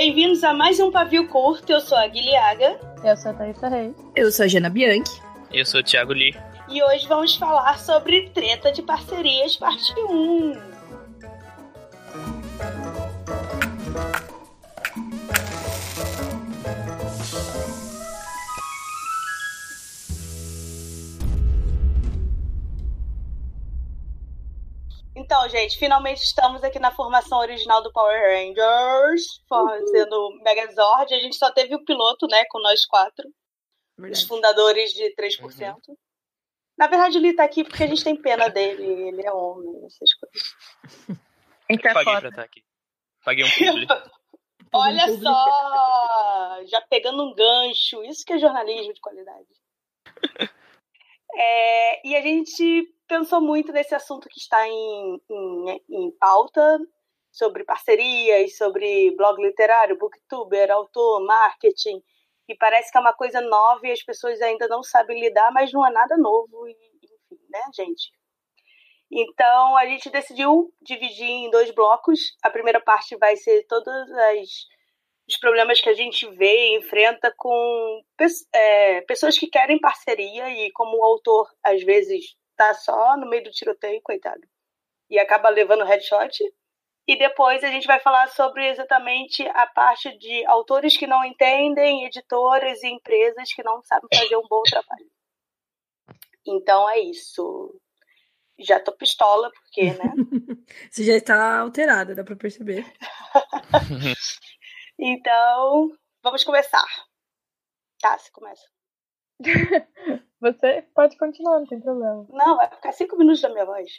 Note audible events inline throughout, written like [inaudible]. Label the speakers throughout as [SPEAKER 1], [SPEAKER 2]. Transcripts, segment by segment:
[SPEAKER 1] Bem-vindos a mais um Pavio Curto. Eu sou a Guilhaga.
[SPEAKER 2] Eu sou a Thaisa Reis.
[SPEAKER 3] Eu sou a Jana Bianchi.
[SPEAKER 4] Eu sou o Thiago Lee.
[SPEAKER 1] E hoje vamos falar sobre treta de parcerias, parte 1. Gente, finalmente estamos aqui na formação original do Power Rangers, fazendo Megazord. A gente só teve o piloto, né, com nós quatro,
[SPEAKER 3] Verdade.
[SPEAKER 1] os fundadores de 3%. Na verdade, ele tá aqui porque a gente tem pena dele, ele é homem, essas coisas.
[SPEAKER 2] Então
[SPEAKER 4] Eu
[SPEAKER 2] é
[SPEAKER 4] paguei
[SPEAKER 2] foda.
[SPEAKER 4] pra estar aqui. Paguei um publi. [laughs]
[SPEAKER 1] Olha
[SPEAKER 3] público.
[SPEAKER 1] só! Já pegando um gancho, isso que é jornalismo de qualidade. [laughs] É, e a gente pensou muito nesse assunto que está em, em, em pauta, sobre parcerias, sobre blog literário, booktuber, autor, marketing. E parece que é uma coisa nova e as pessoas ainda não sabem lidar, mas não é nada novo, enfim, né, gente? Então a gente decidiu dividir em dois blocos. A primeira parte vai ser todos as, os problemas que a gente vê e enfrenta com é, pessoas que querem parceria e como o autor às vezes tá só no meio do tiroteio, coitado, e acaba levando headshot. E depois a gente vai falar sobre exatamente a parte de autores que não entendem, editoras e empresas que não sabem fazer um bom trabalho. Então é isso. Já tô pistola, porque, né? [laughs]
[SPEAKER 3] Você já está alterada, dá pra perceber. [laughs]
[SPEAKER 1] Então, vamos começar. Tá, você começa. [laughs]
[SPEAKER 2] Você pode continuar, não tem problema.
[SPEAKER 1] Não, vai ficar cinco minutos da minha voz.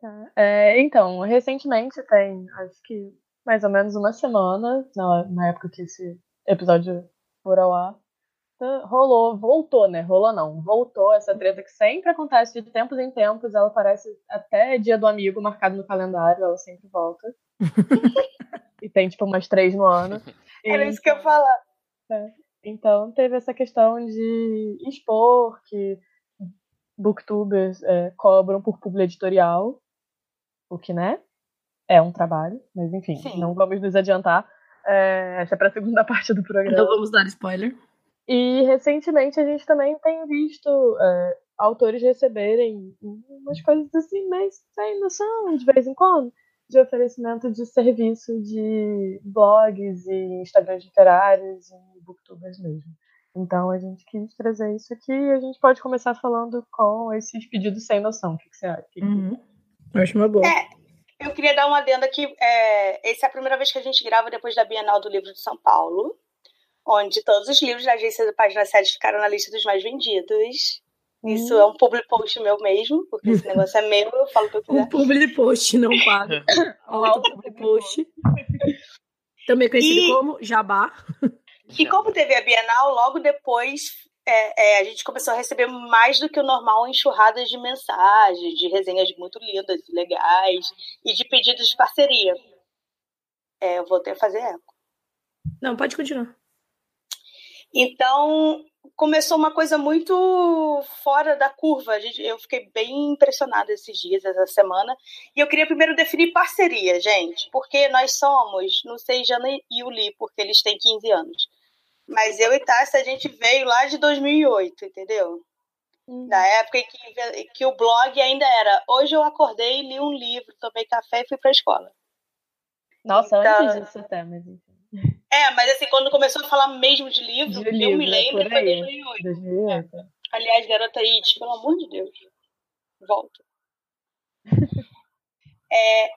[SPEAKER 2] Tá. É, então, recentemente tem, acho que mais ou menos uma semana, na, na época que esse episódio for ao ar, tá, rolou, voltou, né? Rolou não, voltou essa treta que sempre acontece de tempos em tempos, ela aparece até dia do amigo marcado no calendário, ela sempre volta. [laughs] e tem tipo umas três no ano.
[SPEAKER 1] Era isso que eu ia falar.
[SPEAKER 2] Então teve essa questão de expor que booktubers é, cobram por publi editorial, o que, né, é um trabalho, mas enfim,
[SPEAKER 1] Sim.
[SPEAKER 2] não vamos nos adiantar. É, essa é para a segunda [laughs] parte do
[SPEAKER 3] Não
[SPEAKER 2] programa.
[SPEAKER 3] vamos dar spoiler.
[SPEAKER 2] E recentemente a gente também tem visto é, autores receberem umas coisas assim, mas sem noção, de vez em quando, de oferecimento de serviço de blogs e Instagrams literários e booktubers mesmo. Então a gente quis trazer isso aqui e a gente pode começar falando com esses pedidos sem noção. O que, que você acha? O que que-
[SPEAKER 3] Uhum. Eu acho uma boa.
[SPEAKER 1] É. Eu queria dar uma adenda aqui. É, essa é a primeira vez que a gente grava depois da Bienal do Livro de São Paulo, onde todos os livros da agência da Página 7 ficaram na lista dos mais vendidos. Isso é um public post meu mesmo, porque esse negócio é meu, eu falo o que eu quiser.
[SPEAKER 3] Um public post, não paga. Auto [laughs] public post. Também conhecido
[SPEAKER 1] E-
[SPEAKER 3] como Jabá.
[SPEAKER 1] E como teve a Bienal, logo depois é, é, a gente começou a receber mais do que o normal enxurradas de mensagens, de resenhas muito lindas e legais, e de pedidos de parceria. É, eu vou até fazer eco.
[SPEAKER 3] Não, pode continuar.
[SPEAKER 1] Então, começou uma coisa muito fora da curva. A Eu fiquei bem impressionada esses dias, essa semana. E eu queria primeiro definir parceria, gente, porque nós somos, não sei, Jana e o Li, porque eles têm 15 anos. Mas eu e Tassi, a gente veio lá de 2008, entendeu?
[SPEAKER 2] Hum.
[SPEAKER 1] Da época em que, que o blog ainda era. Hoje eu acordei, li um livro, tomei café e fui pra escola.
[SPEAKER 2] Nossa,
[SPEAKER 1] Então-
[SPEAKER 2] antes disso até, mas enfim.
[SPEAKER 1] É, mas assim, quando começou a falar mesmo de livro,
[SPEAKER 2] De
[SPEAKER 1] eu
[SPEAKER 2] livro,
[SPEAKER 1] me
[SPEAKER 2] é
[SPEAKER 1] lembro
[SPEAKER 2] por
[SPEAKER 1] foi. 2008.
[SPEAKER 2] 2008.
[SPEAKER 1] Aliás, garota It, pelo amor de Deus. Volta. [laughs] É,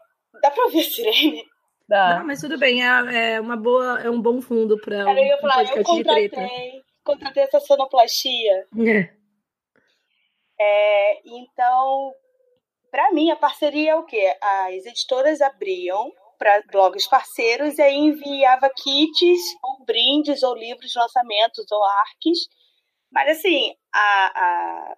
[SPEAKER 1] dá pra ouvir a sirene?
[SPEAKER 2] Dá.
[SPEAKER 3] Não, mas tudo bem, é, é uma boa, é um bom fundo para um,
[SPEAKER 1] eu ia
[SPEAKER 3] um
[SPEAKER 1] falar, eu
[SPEAKER 3] de treta.
[SPEAKER 1] contratei, contratei essa sonoplastia.
[SPEAKER 3] É.
[SPEAKER 1] É, então, pra mim, a parceria é o quê? As editoras abriam para blogs parceiros e aí enviava kits, ou brindes, ou livros de lançamentos, ou arques. Mas assim, a, a,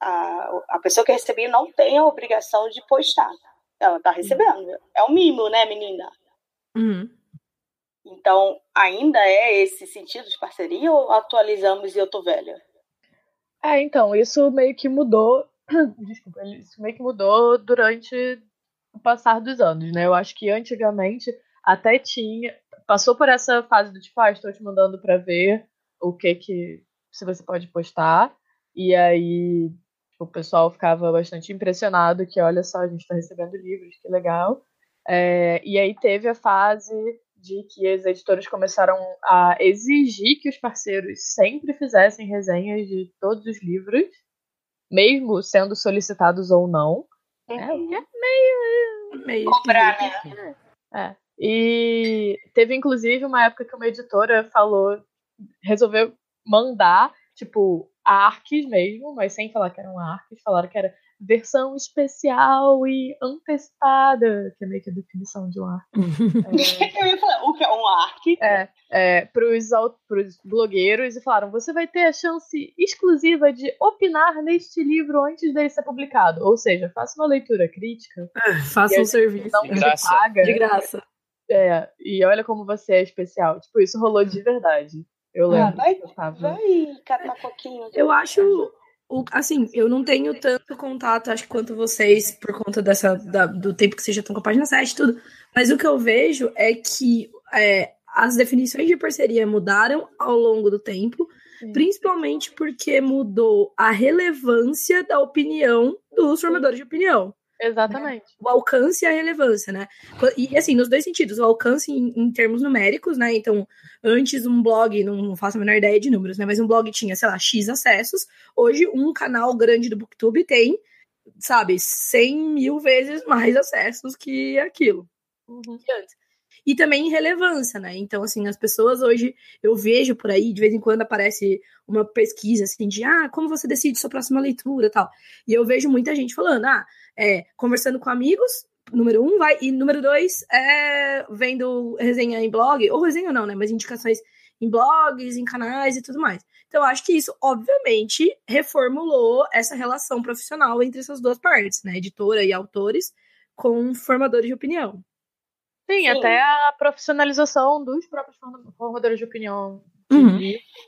[SPEAKER 1] a, a pessoa que recebia não tem a obrigação de postar. Ela tá recebendo. É um mimo, né, menina?
[SPEAKER 3] Uhum.
[SPEAKER 1] Então, ainda é esse sentido de parceria ou atualizamos e eu tô velha?
[SPEAKER 2] É, então, isso meio que mudou. [clears throat] Desculpa, isso meio que mudou durante o passar dos anos, né? Eu acho que antigamente até tinha. passou por essa fase do tipo, ah, estou te mandando para ver o que que se você pode postar. E aí tipo, o pessoal ficava bastante impressionado que, olha só, a gente está recebendo livros, que legal. É, e aí teve a fase de que as editoras começaram a exigir que os parceiros sempre fizessem resenhas de todos os livros, mesmo sendo solicitados ou não. Uhum. É, o que é meio. meio
[SPEAKER 1] Comprar, né?
[SPEAKER 2] É. E teve inclusive uma época que uma editora falou, resolveu mandar, tipo, arcs mesmo, mas sem falar que eram arcs, falaram que era versão especial e antecipada, que é meio que a definição de um arc.
[SPEAKER 1] é, [laughs] Eu ia falar, o que é um arc?
[SPEAKER 2] É, é pros, pros blogueiros e falaram, você vai ter a chance exclusiva de opinar neste livro antes dele ser publicado. Ou seja, faça uma leitura crítica.
[SPEAKER 3] É, [laughs] faça um serviço.
[SPEAKER 2] Não
[SPEAKER 4] de graça.
[SPEAKER 2] Paga,
[SPEAKER 3] de graça.
[SPEAKER 2] É, e olha como você é especial. Tipo, isso rolou de verdade. Eu lembro. Ah,
[SPEAKER 1] vai, eu vai catar pouquinho.
[SPEAKER 3] Eu acho. O, assim, eu não tenho tanto contato, acho, quanto vocês, por conta dessa, da, do tempo que vocês já estão com a página 7 e tudo. Mas o que eu vejo é que é, as definições de parceria mudaram ao longo do tempo, Sim. principalmente porque mudou a relevância da opinião dos formadores de opinião.
[SPEAKER 2] Exatamente. Né?
[SPEAKER 3] O alcance e a relevância, né? E assim, nos dois sentidos, o alcance em, em, termos numéricos, né? Então, antes um blog, não faço a menor ideia de números, né? Mas um blog tinha, sei lá, X acessos. Hoje, um canal grande do Booktube tem, sabe, 100 mil vezes mais acessos que aquilo. Uhum. Que antes. E também relevância, né? Então, assim, as pessoas hoje, eu vejo por aí, de vez em quando aparece uma pesquisa, assim, de, ah, como você decide sua próxima leitura tal. E eu vejo muita gente falando, ah, é, conversando com amigos, número um, vai, e número dois, é vendo resenha em blog, ou resenha não, né, mas indicações em blogs, em canais e tudo mais. Então, acho que isso, obviamente, reformulou essa relação profissional entre essas duas partes, né, editora e autores, com formadores de opinião.
[SPEAKER 2] Sim, Sim. até a profissionalização dos próprios formadores de opinião Uhum.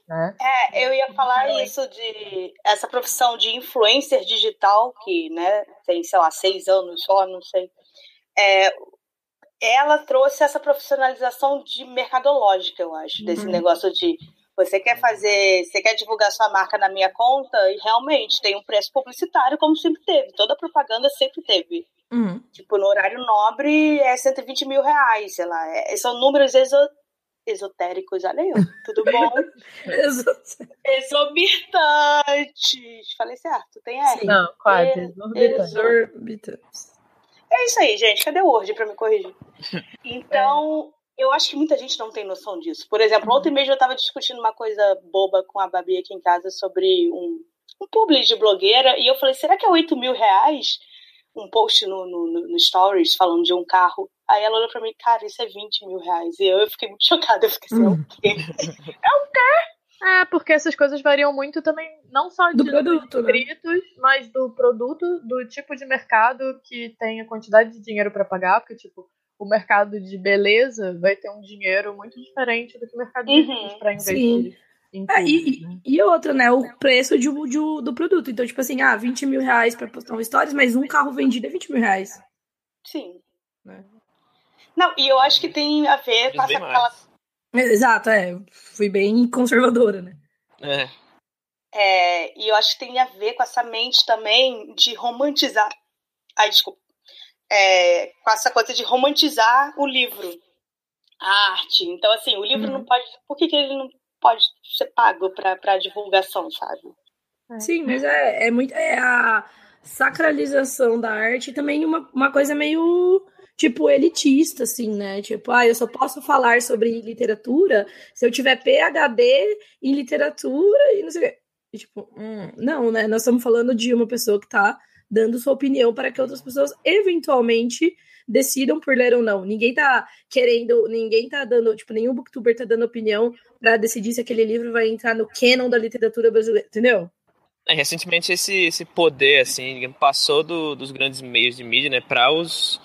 [SPEAKER 2] Né?
[SPEAKER 1] É, eu ia falar isso de essa profissão de influencer digital, que né, tem, sei lá, seis anos só, não sei. É, ela trouxe essa profissionalização de mercadológica, eu acho, desse uhum. negócio de você quer fazer, você quer divulgar sua marca na minha conta e realmente tem um preço publicitário, como sempre teve. Toda propaganda sempre teve. Uhum. Tipo, no horário nobre é 120 mil reais, sei lá. É, são números esotéricos, olha eu, tudo bom? [laughs] Exorbitantes. Falei certo, tem R?
[SPEAKER 2] Não, quase. Exorbitantes.
[SPEAKER 1] É isso aí, gente. Cadê o Word pra me corrigir? [laughs] Então, é. eu acho que muita gente não tem noção disso. Por exemplo, ontem mesmo eu tava discutindo uma coisa boba com a Babi aqui em casa sobre um, um publi de blogueira e eu falei, será que é 8 mil reais? Um post no, no, no, Stories falando de um carro. Aí ela olhou pra mim, cara, isso é 20 mil reais. E eu, eu fiquei muito [laughs] chocada. Eu fiquei assim, [laughs] é o quê? é o quê?
[SPEAKER 2] É, porque essas coisas variam muito também, não só
[SPEAKER 3] do de produto,
[SPEAKER 2] né? inscritos, né? mas do produto, do tipo de mercado que tem a quantidade de dinheiro para pagar, porque, tipo, o mercado de beleza vai ter um dinheiro muito diferente do que o mercado de uhum, para investir. Sim.
[SPEAKER 3] É, e, né? e outra, né? O preço de, de, do produto. Então, tipo assim, ah, 20 mil reais pra postar um stories, mas um carro vendido é 20 mil reais.
[SPEAKER 1] Sim. Né? Não, e eu acho que tem a ver com aquela.
[SPEAKER 3] Exato, é. Fui bem conservadora, né?
[SPEAKER 4] É.
[SPEAKER 1] é. E eu acho que tem a ver com essa mente também de romantizar. Ai, desculpa. É, com essa coisa de romantizar o livro, a arte. Então, assim, o livro uhum. não pode. Por que, que ele não pode ser pago para divulgação, sabe?
[SPEAKER 3] É. Sim, mas é, é muito. É a sacralização da arte também uma, uma coisa meio tipo elitista, assim, né? Tipo, ah, eu só posso falar sobre literatura se eu tiver PhD em literatura e não sei o quê. E, tipo, hum, não, né? Nós estamos falando de uma pessoa que está dando sua opinião para que outras pessoas eventualmente decidam por ler ou não. Ninguém tá querendo, ninguém tá dando, tipo, nenhum booktuber tá dando opinião para decidir se aquele livro vai entrar no canon da literatura brasileira, entendeu?
[SPEAKER 4] É, recentemente esse, esse poder, assim, passou do, dos grandes meios de mídia, né, para os,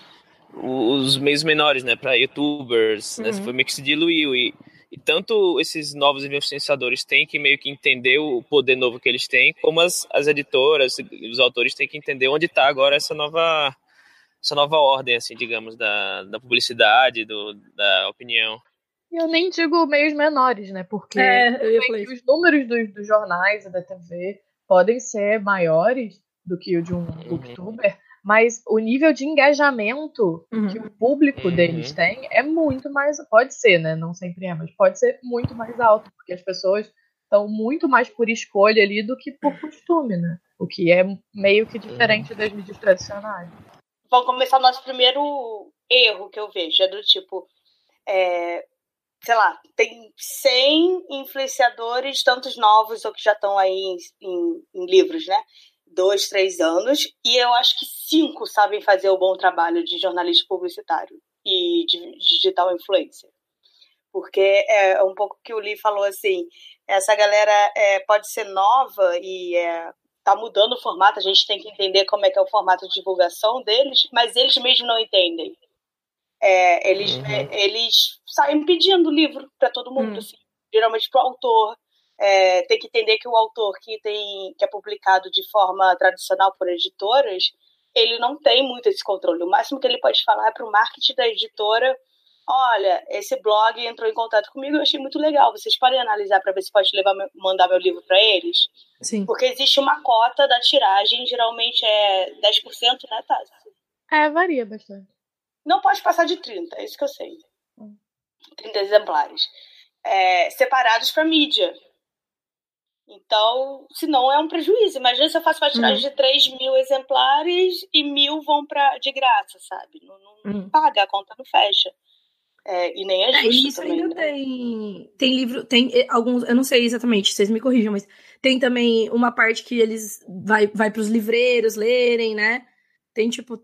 [SPEAKER 4] os meios menores, né, para youtubers, né, uhum. né, foi meio que se diluiu e, e tanto esses novos influenciadores têm que meio que entender o poder novo que eles têm, como as, as editoras, os autores têm que entender onde está agora essa nova essa nova ordem, assim, digamos, da, da publicidade, do, da opinião.
[SPEAKER 2] Eu nem digo meios menores, né? Porque
[SPEAKER 3] é, os
[SPEAKER 2] números dos, dos, jornais e da TV podem ser maiores do que o de um uhum. Mas o nível de engajamento uhum. que o público uhum. deles tem é muito mais. Pode ser, né? Não sempre é, mas pode ser muito mais alto, porque as pessoas estão muito mais por escolha ali do que por costume, né? O que é meio que diferente das mídias tradicionais.
[SPEAKER 1] Vamos começar o nosso primeiro erro que eu vejo, é do tipo. É, sei lá, tem 100 influenciadores, tantos novos ou que já estão aí em, em, em livros, né? Dois, três anos, e eu acho que cinco sabem fazer o bom trabalho de jornalista publicitário e de digital influencer. Porque é um pouco que o Lee falou assim, essa galera é, pode ser nova e é, tá mudando o formato, a gente tem que entender como é que é o formato de divulgação deles, mas eles mesmos não entendem. É, eles, uhum. é, eles saem pedindo livro para todo mundo, uhum. assim, geralmente para o autor, é, tem que entender que o autor que tem que é publicado de forma tradicional por editoras, ele não tem muito esse controle. O máximo que ele pode falar é para o marketing da editora: olha, esse blog entrou em contato comigo, eu achei muito legal. Vocês podem analisar para ver se pode levar, mandar meu livro para eles?
[SPEAKER 3] Sim.
[SPEAKER 1] Porque existe uma cota da tiragem, geralmente é 10%, né, Tati?
[SPEAKER 2] É, varia bastante.
[SPEAKER 1] Não pode passar de 30, é isso que eu sei. 30 hum. exemplares. É, separados para mídia. Então, se não é um prejuízo. Imagina se eu faço uma tiragem uhum. de 3 mil exemplares e mil vão para de graça, sabe? Não, não uhum. paga, a conta não fecha. É, e nem é justo. É, isso também, ainda
[SPEAKER 3] né? tem, tem livro, tem eh, alguns, eu não sei exatamente, vocês me corrijam, mas tem também uma parte que eles vai, vai para os livreiros lerem, né? Tem tipo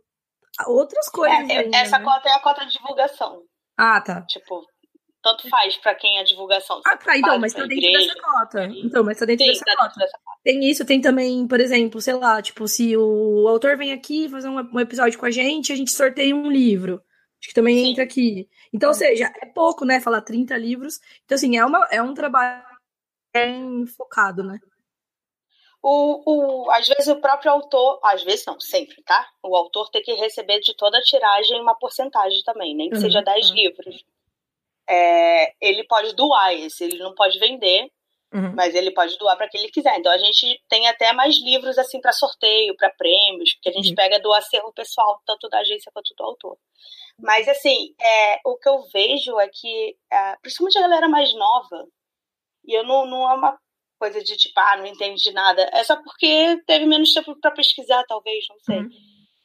[SPEAKER 3] outras coisas.
[SPEAKER 1] É, ainda, essa
[SPEAKER 3] né?
[SPEAKER 1] cota é a cota de divulgação.
[SPEAKER 3] Ah, tá.
[SPEAKER 1] Tipo, tanto faz para quem é divulgação.
[SPEAKER 3] Ah, tá, então, mas tá dentro igreja, dessa cota. Então, mas tá dentro, Sim, dessa, tá cota. dessa cota. Tem isso, tem também, por exemplo, sei lá, tipo, se o autor vem aqui fazer um, um episódio com a gente, a gente sorteia um livro. Acho que também Sim. entra aqui. Então, ou seja, é pouco, né? Falar 30 livros. Então, assim, é, uma, é um trabalho bem focado, né?
[SPEAKER 1] O, o, às vezes o próprio autor, às vezes não, sempre, tá? O autor tem que receber de toda a tiragem uma porcentagem também, nem que uhum, seja 10 uhum. livros é, ele pode doar esse, ele não pode vender, uhum. mas ele pode doar para quem ele quiser. Então a gente tem até mais livros assim para sorteio, para prêmios, porque a gente uhum. pega do acervo pessoal, tanto da agência quanto do autor. Mas assim, é, o que eu vejo é que, é, principalmente a galera mais nova, e eu não, não é uma coisa de tipo, ah, não entende de nada, é só porque teve menos tempo para pesquisar, talvez, não sei. Uhum.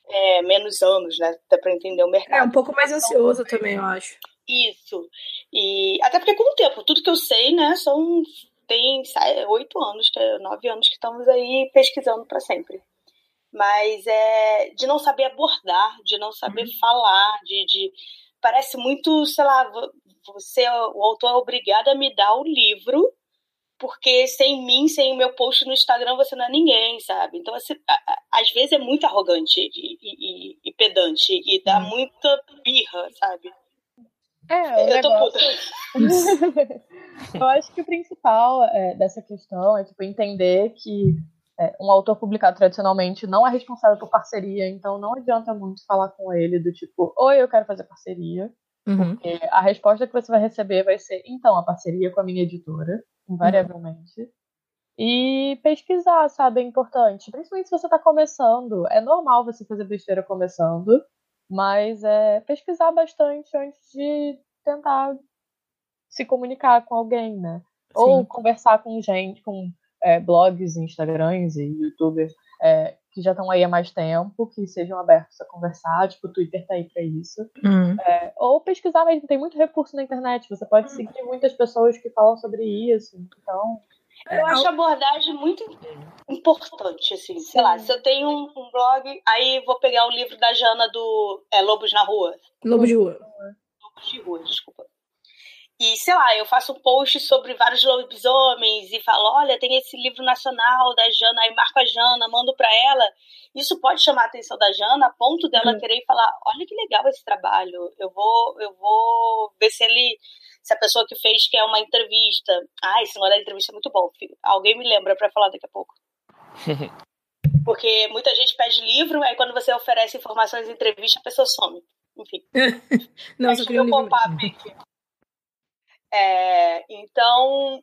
[SPEAKER 1] É, menos anos, né? Até para entender o mercado.
[SPEAKER 3] É um pouco mais ansioso também, eu acho.
[SPEAKER 1] Isso. E até porque com o tempo, tudo que eu sei, né, são tem oito anos, que é nove anos que estamos aí pesquisando para sempre. Mas é de não saber abordar, de não saber uhum. falar, de, de parece muito, sei lá, você o autor é obrigado a me dar o livro porque sem mim, sem o meu post no Instagram, você não é ninguém, sabe? Então, assim, às vezes é muito arrogante e, e, e pedante e dá uhum. muita birra, sabe?
[SPEAKER 2] É, o eu negócio... [laughs] eu acho que o principal é, dessa questão é tipo, entender que é, um autor publicado tradicionalmente não é responsável por parceria, então não adianta muito falar com ele do tipo, oi, eu quero fazer parceria. Uhum. Porque a resposta que você vai receber vai ser, então, a parceria com a minha editora, invariavelmente. Uhum. E pesquisar, sabe, é importante. Principalmente se você está começando. É normal você fazer besteira começando. Mas é pesquisar bastante antes de tentar se comunicar com alguém, né? Sim. Ou conversar com gente, com é, blogs, Instagrams e youtubers é, que já estão aí há mais tempo, que sejam abertos a conversar, tipo, o Twitter tá aí pra isso.
[SPEAKER 3] Uhum.
[SPEAKER 2] É, ou pesquisar mesmo, tem muito recurso na internet, você pode seguir muitas pessoas que falam sobre isso, então...
[SPEAKER 1] Eu acho a abordagem muito importante, assim. Sei lá, se eu tenho um, um, blog, aí vou pegar o livro da Jana do é, Lobos na Rua.
[SPEAKER 3] Lobos de Rua.
[SPEAKER 1] Lobos de Rua, desculpa. E, sei lá, eu faço um post sobre vários lobisomens e falo, olha, tem esse livro nacional da Jana, aí marco a Jana, mando para ela. Isso pode chamar a atenção da Jana a ponto dela uhum. querer falar, olha que legal esse trabalho, eu vou, eu vou ver se ele se a pessoa que fez quer uma entrevista. Ah, esse negócio da entrevista é muito bom. Alguém me lembra para falar daqui a pouco. [laughs] Porque muita gente pede livro, aí quando você oferece informações em entrevista, a pessoa some. Enfim. [laughs]
[SPEAKER 3] Não, só queria um livro.
[SPEAKER 1] É, então,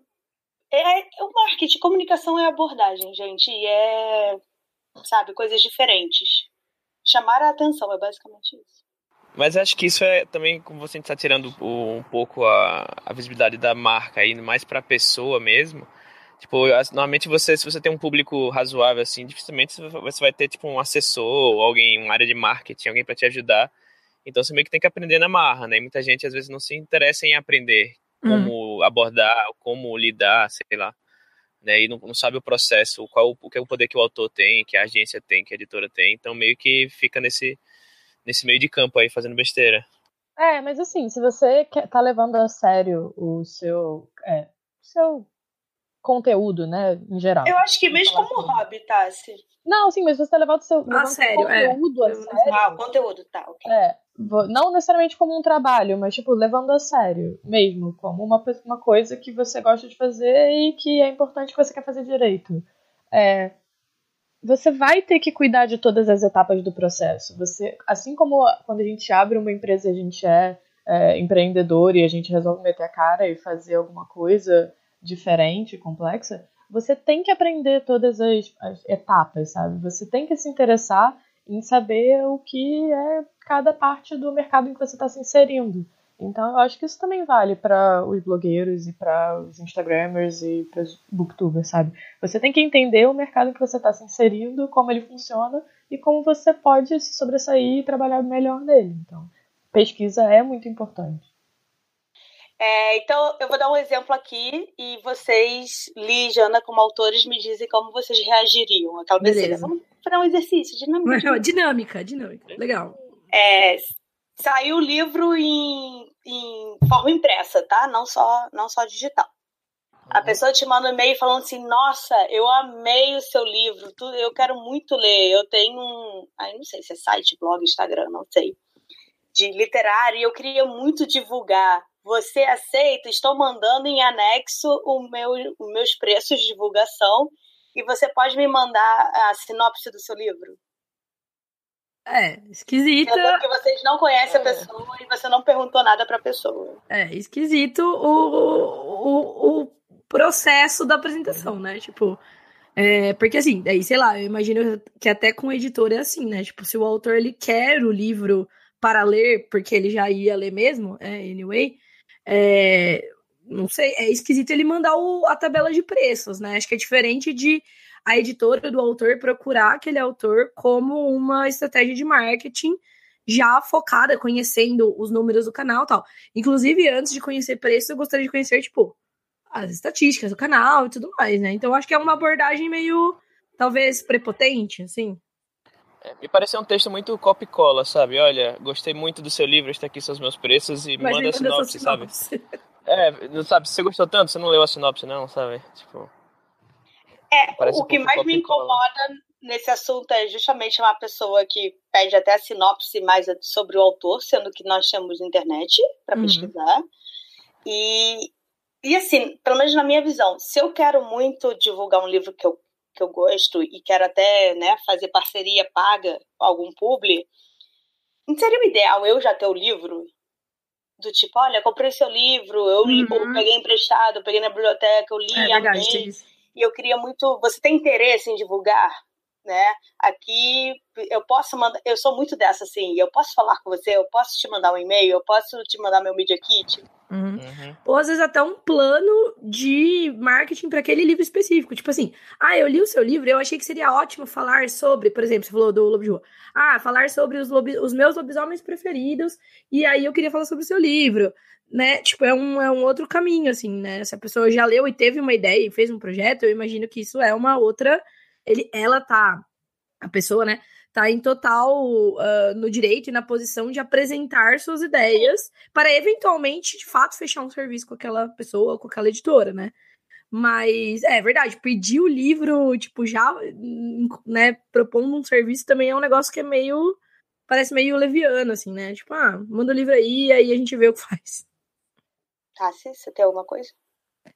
[SPEAKER 1] é, é o marketing, comunicação é abordagem, gente, e é, sabe, coisas diferentes. Chamar a atenção é basicamente isso.
[SPEAKER 4] Mas acho que isso é também como você está tirando um pouco a, a visibilidade da marca aí mais para a pessoa mesmo. Tipo, normalmente você, se você tem um público razoável assim, dificilmente você vai ter tipo um assessor, alguém, uma área de marketing, alguém para te ajudar. Então você meio que tem que aprender na marra, né? E muita gente às vezes não se interessa em aprender como hum. abordar, como lidar, sei lá. Né? E não, não sabe o processo, qual o que é o poder que o autor tem, que a agência tem, que a editora tem. Então meio que fica nesse nesse meio de campo aí fazendo besteira.
[SPEAKER 2] É, mas assim, se você quer, tá levando a sério o seu, é, seu conteúdo, né, em geral.
[SPEAKER 1] Eu acho que mesmo como assim. hobby. Tá,
[SPEAKER 2] não, sim, mas você tá levando o seu,
[SPEAKER 3] ah, sério,
[SPEAKER 2] é. conteúdo
[SPEAKER 3] é.
[SPEAKER 2] a sério.
[SPEAKER 1] Ah, o conteúdo, tá, ok.
[SPEAKER 2] É, não necessariamente como um trabalho, mas, tipo, levando a sério mesmo, como uma, uma coisa que você gosta de fazer e que é importante que você quer fazer direito. É, você vai ter que cuidar de todas as etapas do processo. Você, assim como quando a gente abre uma empresa, a gente é, é empreendedor e a gente resolve meter a cara e fazer alguma coisa diferente, complexa, você tem que aprender todas as, as etapas, sabe? Você tem que se interessar em saber o que é cada parte do mercado em que você está se inserindo. Então eu acho que isso também vale para os blogueiros e para os instagramers e para os booktubers, sabe? Você tem que entender o mercado em que você está se inserindo, como ele funciona e como você pode se sobressair e trabalhar melhor nele. Então, pesquisa é muito importante.
[SPEAKER 1] É, então, eu vou dar um exemplo aqui e vocês, Li e Jana, como autores, me dizem como vocês reagiriam. Aquela Beleza. Vamos fazer um exercício, dinâmica.
[SPEAKER 3] dinâmica, dinâmica. Legal.
[SPEAKER 1] É, saiu o livro em, em forma impressa, tá? Não só, não só digital. A pessoa te manda um e-mail falando assim: Nossa, eu amei o seu livro, eu quero muito ler. Eu tenho um. Aí não sei se é site, blog, Instagram, não sei. De literário, e eu queria muito divulgar. Você aceita? Estou mandando em anexo o meu, os meus preços de divulgação e você pode me mandar a sinopse do seu livro?
[SPEAKER 3] É, esquisito.
[SPEAKER 1] Porque vocês não conhecem a pessoa e você não perguntou nada pra pessoa.
[SPEAKER 3] É, esquisito o, o, o processo da apresentação, né? Tipo, é, porque assim, daí, sei lá, eu imagino que até com o editor é assim, né? Tipo, se o autor ele quer o livro para ler, porque ele já ia ler mesmo, é, anyway, é, não sei, é esquisito ele mandar o, a tabela de preços, né? Acho que é diferente de a editora do autor procurar aquele autor como uma estratégia de marketing já focada, conhecendo os números do canal tal. Inclusive, antes de conhecer preço, eu gostaria de conhecer, tipo, as estatísticas do canal e tudo mais, né? Então, acho que é uma abordagem meio, talvez, prepotente, assim.
[SPEAKER 4] É, me pareceu um texto muito copy-cola, sabe? Olha, gostei muito do seu livro, está aqui seus meus preços e Mas manda a sinopse, sabe? É, não sabe, se você gostou tanto, você não leu a sinopse, não, sabe? Tipo...
[SPEAKER 1] É, Parece o que um mais me incomoda nesse assunto é justamente uma pessoa que pede até a sinopse mais sobre o autor, sendo que nós temos internet para uhum. pesquisar. E, e assim, pelo menos na minha visão, se eu quero muito divulgar um livro que eu, que eu gosto e quero até né, fazer parceria paga com algum publi, não seria o ideal eu já ter o livro? Do tipo, olha, comprei seu livro, eu, uhum. eu peguei emprestado, eu peguei na biblioteca, eu li, é verdade, e eu queria muito. Você tem interesse em divulgar? Né? Aqui eu posso mandar, eu sou muito dessa assim, eu posso falar com você, eu posso te mandar um e-mail, eu posso te mandar meu media kit.
[SPEAKER 3] Uhum. Uhum. Ou às vezes até um plano de marketing para aquele livro específico. Tipo assim, ah, eu li o seu livro, eu achei que seria ótimo falar sobre, por exemplo, você falou do Lobo de Rua. Ah, falar sobre os, lobi, os meus lobisomens preferidos, e aí eu queria falar sobre o seu livro né? Tipo, é um, é um outro caminho, assim, né? Se a pessoa já leu e teve uma ideia e fez um projeto, eu imagino que isso é uma outra. Ele, ela tá. A pessoa, né? Tá em total uh, no direito e na posição de apresentar suas ideias para eventualmente, de fato, fechar um serviço com aquela pessoa, com aquela editora, né? Mas é verdade, pedir o livro, tipo, já, né, propondo um serviço também é um negócio que é meio. Parece meio leviano, assim, né? Tipo, ah, manda o livro aí, aí a gente vê o que [laughs] faz.
[SPEAKER 1] Tassi, você tem alguma coisa?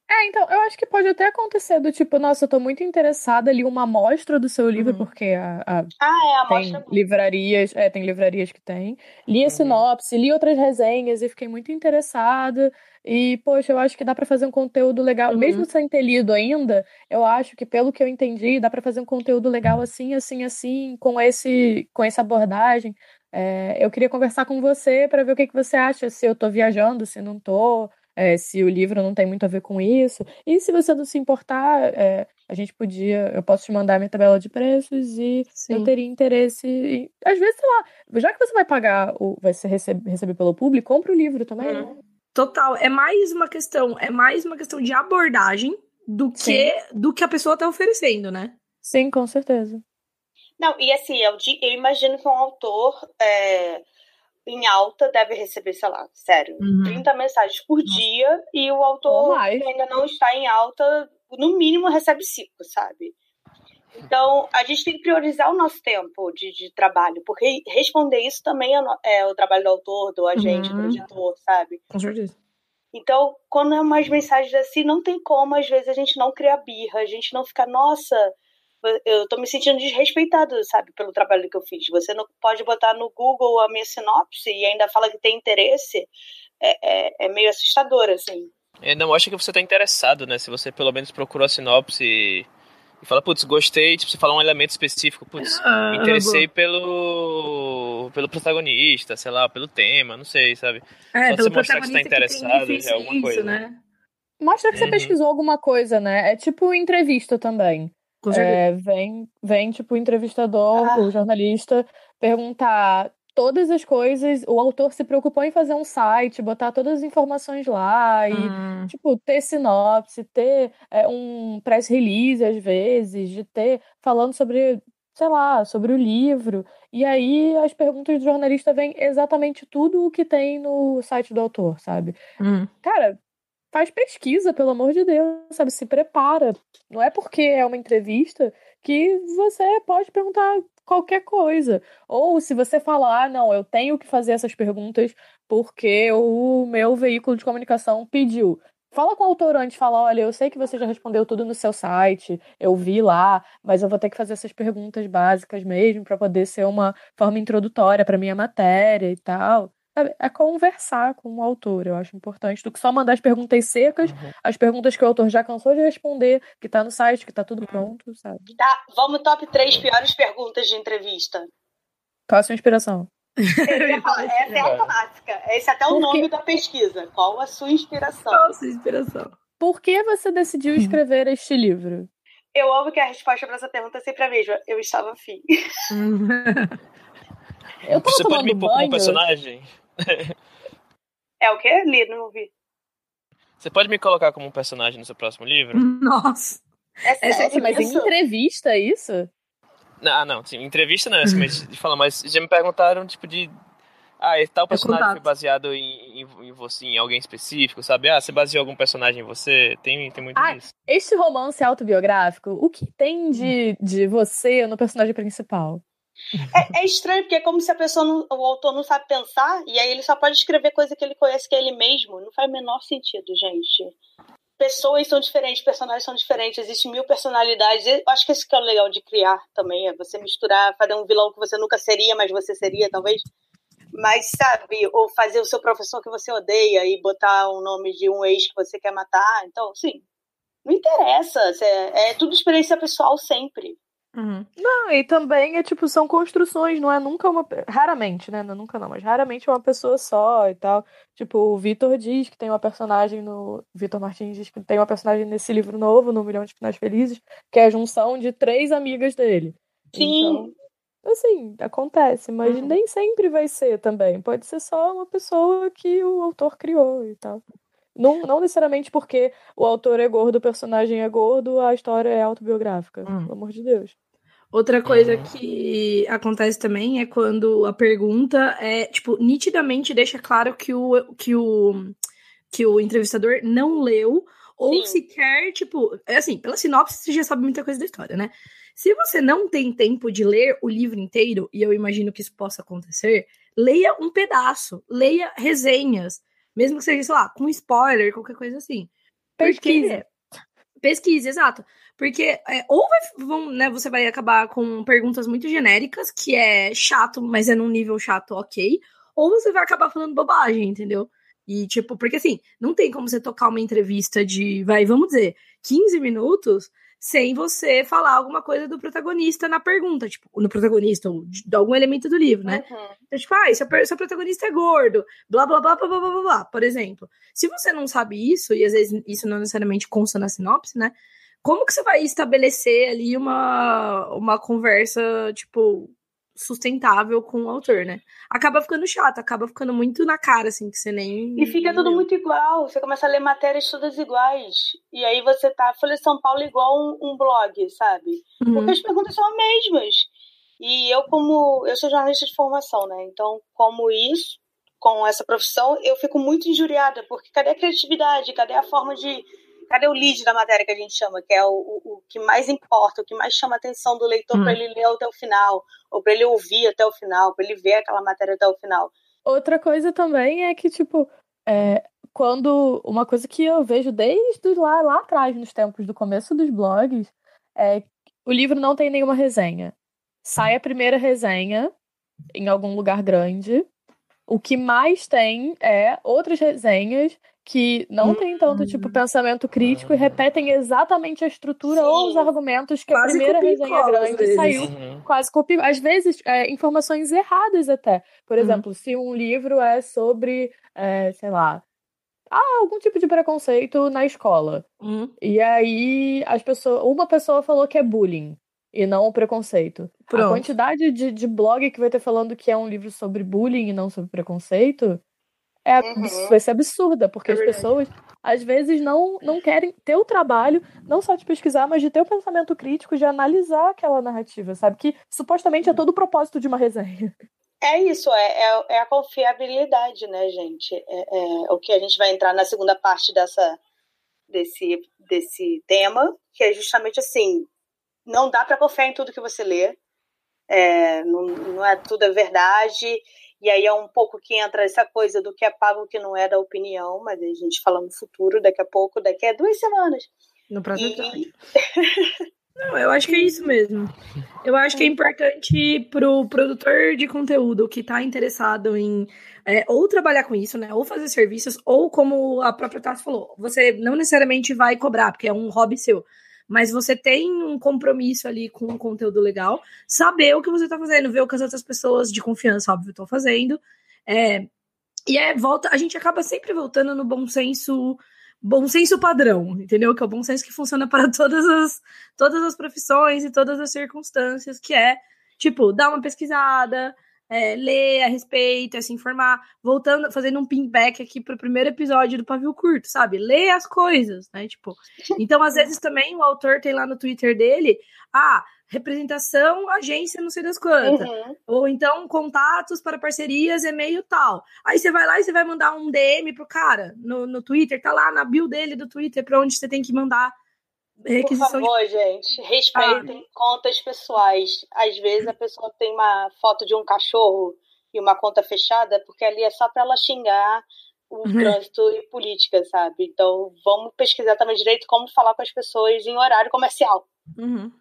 [SPEAKER 2] É, então, eu acho que pode até acontecer do tipo, nossa, eu tô muito interessada, li uma amostra do seu livro, uhum. porque a, a,
[SPEAKER 1] ah, é, a
[SPEAKER 2] tem
[SPEAKER 1] amostra.
[SPEAKER 2] livrarias, é, tem livrarias que tem. Li a uhum. sinopse, li outras resenhas e fiquei muito interessada. E, poxa, eu acho que dá para fazer um conteúdo legal, uhum. mesmo sem ter lido ainda, eu acho que, pelo que eu entendi, dá para fazer um conteúdo legal assim, assim, assim, com esse, com essa abordagem. É, eu queria conversar com você para ver o que, que você acha, se eu tô viajando, se não tô é, se o livro não tem muito a ver com isso. E se você não se importar, é, a gente podia, eu posso te mandar minha tabela de preços e Sim. eu teria interesse. Em, às vezes, sei lá, já que você vai pagar, o, vai ser receber, receber pelo público, compra o livro também. Né?
[SPEAKER 3] Total, é mais uma questão, é mais uma questão de abordagem do que do que a pessoa está oferecendo, né?
[SPEAKER 2] Sim, com certeza.
[SPEAKER 1] Não, e assim, eu, eu imagino que um autor é, em alta deve receber, sei lá, sério, uhum. 30 mensagens por dia e o autor que ainda não está em alta, no mínimo recebe 5, sabe? Então, a gente tem que priorizar o nosso tempo de, de trabalho, porque responder isso também é, é, o trabalho do autor, do agente, uhum. do editor, sabe?
[SPEAKER 3] Com certeza.
[SPEAKER 1] Então, quando é umas mensagens assim, não tem como, às vezes, a gente não criar birra, a gente não ficar, nossa, eu tô me sentindo desrespeitado, sabe, pelo trabalho que eu fiz. Você não pode botar no Google a minha sinopse e ainda fala que tem interesse. É, é, é meio assustador, assim.
[SPEAKER 4] É, não, acho que você tá interessado, né? Se você pelo menos procurou a sinopse e, fala, putz, gostei, tipo, você fala um elemento específico, putz, ah, me interessei pelo pelo protagonista, sei lá, pelo tema, não sei, sabe?
[SPEAKER 3] É, Só pelo você mostrar que você tá interessado em alguma isso, coisa. Né?
[SPEAKER 2] Mostra que uhum. você pesquisou alguma coisa, né? É tipo entrevista também. É, vem, vem, tipo, o entrevistador, ah. o jornalista, perguntar todas as coisas. O autor se preocupou em fazer um site, botar todas as informações lá e, hum. tipo, ter sinopse, ter é, um press release às vezes, de ter falando sobre, sei lá, sobre o livro. E aí as perguntas do jornalista vêm exatamente tudo o que tem no site do autor, sabe?
[SPEAKER 3] Hum.
[SPEAKER 2] Cara, faz pesquisa, pelo amor de Deus, sabe? Se prepara. Não é porque é uma entrevista que você pode perguntar qualquer coisa. Ou se você falar, ah, não, eu tenho que fazer essas perguntas porque o meu veículo de comunicação pediu. Fala com o autor antes, fala, olha, eu sei que você já respondeu tudo no seu site, eu vi lá, mas eu vou ter que fazer essas perguntas básicas mesmo para poder ser uma forma introdutória para minha matéria e tal é conversar com o autor, eu acho importante, do que só mandar as perguntas secas, uhum. as perguntas que o autor já cansou de responder, que tá no site, que tá tudo uhum. pronto, sabe?
[SPEAKER 1] Tá, vamos top 3 piores perguntas de entrevista.
[SPEAKER 2] Qual a sua inspiração? [laughs]
[SPEAKER 1] Essa é a clássica. Esse é até o nome da pesquisa. Qual a sua inspiração?
[SPEAKER 3] Qual a sua inspiração?
[SPEAKER 2] Por que você decidiu uhum. escrever este livro?
[SPEAKER 1] Eu amo que a resposta para essa pergunta é sempre a mesma. Eu estava afim.
[SPEAKER 2] Eu
[SPEAKER 4] Você pode me pôr como personagem? [laughs]
[SPEAKER 1] É o quê? Li, não ouvi.
[SPEAKER 4] Você pode me colocar como um personagem no seu próximo livro? [laughs]
[SPEAKER 3] Nossa.
[SPEAKER 2] É sério, mas em entrevista, é isso?
[SPEAKER 4] Não, ah, não, sim, entrevista não é assim, [laughs] de falar, mas já me perguntaram, tipo, de. Ah, tal é personagem foi baseado em, em, em, você, em alguém específico, sabe? Ah, você baseou algum personagem em você? Tem, tem muito ah, disso.
[SPEAKER 2] Este romance autobiográfico, o que tem de, de você no personagem principal?
[SPEAKER 1] É, é, estranho, porque é como se a pessoa, não, o autor não sabe pensar, e aí ele só pode escrever coisa que ele conhece que é ele mesmo. Não faz o menor sentido, gente. Pessoas são diferentes, personagens são diferentes, existem mil personalidades. Eu acho que esse que é o legal de criar também, é você misturar, fazer um vilão que você nunca seria, mas você seria, talvez. Mas, sabe, ou fazer o seu professor que você odeia e botar o nome de um ex que você quer matar. Então, sim, não interessa. É, é tudo experiência pessoal sempre.
[SPEAKER 2] Uhum. Não, e também é tipo, são construções, não é nunca uma. Raramente, né? Não, nunca não, mas raramente é uma pessoa só e tal. Tipo, o Vitor diz que tem uma personagem no. Vitor Martins diz que tem uma personagem nesse livro novo, no Milhão de Finais Felizes, que é a junção de três amigas dele.
[SPEAKER 1] Sim.
[SPEAKER 2] Então, assim, acontece, mas uhum. nem sempre vai ser também. Pode ser só uma pessoa que o autor criou e tal. Não, não necessariamente porque o autor é gordo, o personagem é gordo, a história é autobiográfica. Hum. Pelo amor de Deus.
[SPEAKER 3] Outra coisa uhum. que acontece também é quando a pergunta é, tipo, nitidamente deixa claro que o, que o, que o entrevistador não leu ou Sim. sequer, tipo, é assim, pela sinopse você já sabe muita coisa da história, né? Se você não tem tempo de ler o livro inteiro, e eu imagino que isso possa acontecer, leia um pedaço, leia resenhas, mesmo que seja, sei lá, com spoiler, qualquer coisa assim.
[SPEAKER 2] Pesquise.
[SPEAKER 3] Pesquise, exato. Porque é, ou vai, vão, né, você vai acabar com perguntas muito genéricas, que é chato, mas é num nível chato ok, ou você vai acabar falando bobagem, entendeu? E, tipo, porque assim, não tem como você tocar uma entrevista de, vai, vamos dizer, 15 minutos sem você falar alguma coisa do protagonista na pergunta, tipo, no protagonista, ou de, de algum elemento do livro, né? Uhum. Então, tipo, ah, seu, seu protagonista é gordo, blá, blá, blá, blá, blá, blá, blá, por exemplo. Se você não sabe isso, e às vezes isso não necessariamente consta na sinopse, né? Como que você vai estabelecer ali uma, uma conversa, tipo, sustentável com o autor, né? Acaba ficando chato, acaba ficando muito na cara, assim, que você nem.
[SPEAKER 1] E fica tudo muito igual. Você começa a ler matérias todas iguais. E aí você tá. Folha São Paulo igual um, um blog, sabe? Uhum. Porque as perguntas são as mesmas. E eu, como. Eu sou jornalista de formação, né? Então, como isso, com essa profissão, eu fico muito injuriada, porque cadê a criatividade? Cadê a forma de cadê o lead da matéria que a gente chama, que é o, o, o que mais importa, o que mais chama a atenção do leitor hum. para ele ler até o final, ou para ele ouvir até o final, para ele ver aquela matéria até o final.
[SPEAKER 2] Outra coisa também é que, tipo, é, quando. Uma coisa que eu vejo desde lá, lá atrás, nos tempos do começo dos blogs, é o livro não tem nenhuma resenha. Sai a primeira resenha em algum lugar grande. O que mais tem é outras resenhas que não tem tanto tipo hum. pensamento crítico e repetem exatamente a estrutura Sim. ou os argumentos que quase a primeira resenha grande saiu uhum. quase copia às vezes é, informações erradas até por uhum. exemplo se um livro é sobre é, sei lá ah, algum tipo de preconceito na escola uhum. e aí as pessoas uma pessoa falou que é bullying e não o preconceito. Pronto. A quantidade de, de blog que vai ter falando que é um livro sobre bullying e não sobre preconceito é, uhum. vai ser absurda, porque é as pessoas às vezes não, não querem ter o trabalho, não só de pesquisar, mas de ter o pensamento crítico, de analisar aquela narrativa, sabe? Que supostamente é todo o propósito de uma resenha.
[SPEAKER 1] É isso, é, é, é a confiabilidade, né, gente? É, é, o que a gente vai entrar na segunda parte dessa, desse, desse tema, que é justamente assim: não dá para confiar em tudo que você lê, é, não, não é tudo é verdade. E aí é um pouco que entra essa coisa do que é pago que não é da opinião, mas a gente fala no futuro, daqui a pouco, daqui a duas semanas.
[SPEAKER 3] No próximo e... [laughs] Não, eu acho que é isso mesmo. Eu acho que é importante pro produtor de conteúdo que está interessado em é, ou trabalhar com isso, né? Ou fazer serviços, ou como a própria Tassi falou, você não necessariamente vai cobrar, porque é um hobby seu mas você tem um compromisso ali com um conteúdo legal, saber o que você tá fazendo, ver o que as outras pessoas de confiança, óbvio, estão fazendo. É, e é volta, a gente acaba sempre voltando no bom senso, bom senso padrão, entendeu? Que é o bom senso que funciona para [laughs] todas as, todas as profissões e todas as circunstâncias, que é tipo, dar uma pesquisada, é, ler a respeito, é se informar, voltando, fazendo um pinback aqui pro primeiro episódio do Pavio Curto, sabe? Ler as coisas, né? Tipo, então às vezes também o autor tem lá no Twitter dele, ah, representação, agência, não sei das quantas. Uhum. Ou então contatos para parcerias, e-mail tal. Aí você vai lá e você vai mandar um DM pro cara no, no Twitter, tá lá na bio dele do Twitter, para onde você tem que mandar
[SPEAKER 1] Requisição Por favor, de... gente, respeitem ah. contas pessoais. Às vezes a pessoa tem uma foto de um cachorro e uma conta fechada, porque ali é só para ela xingar o uhum. trânsito e política, sabe? Então vamos pesquisar também direito como falar com as pessoas em horário comercial.
[SPEAKER 2] Uhum.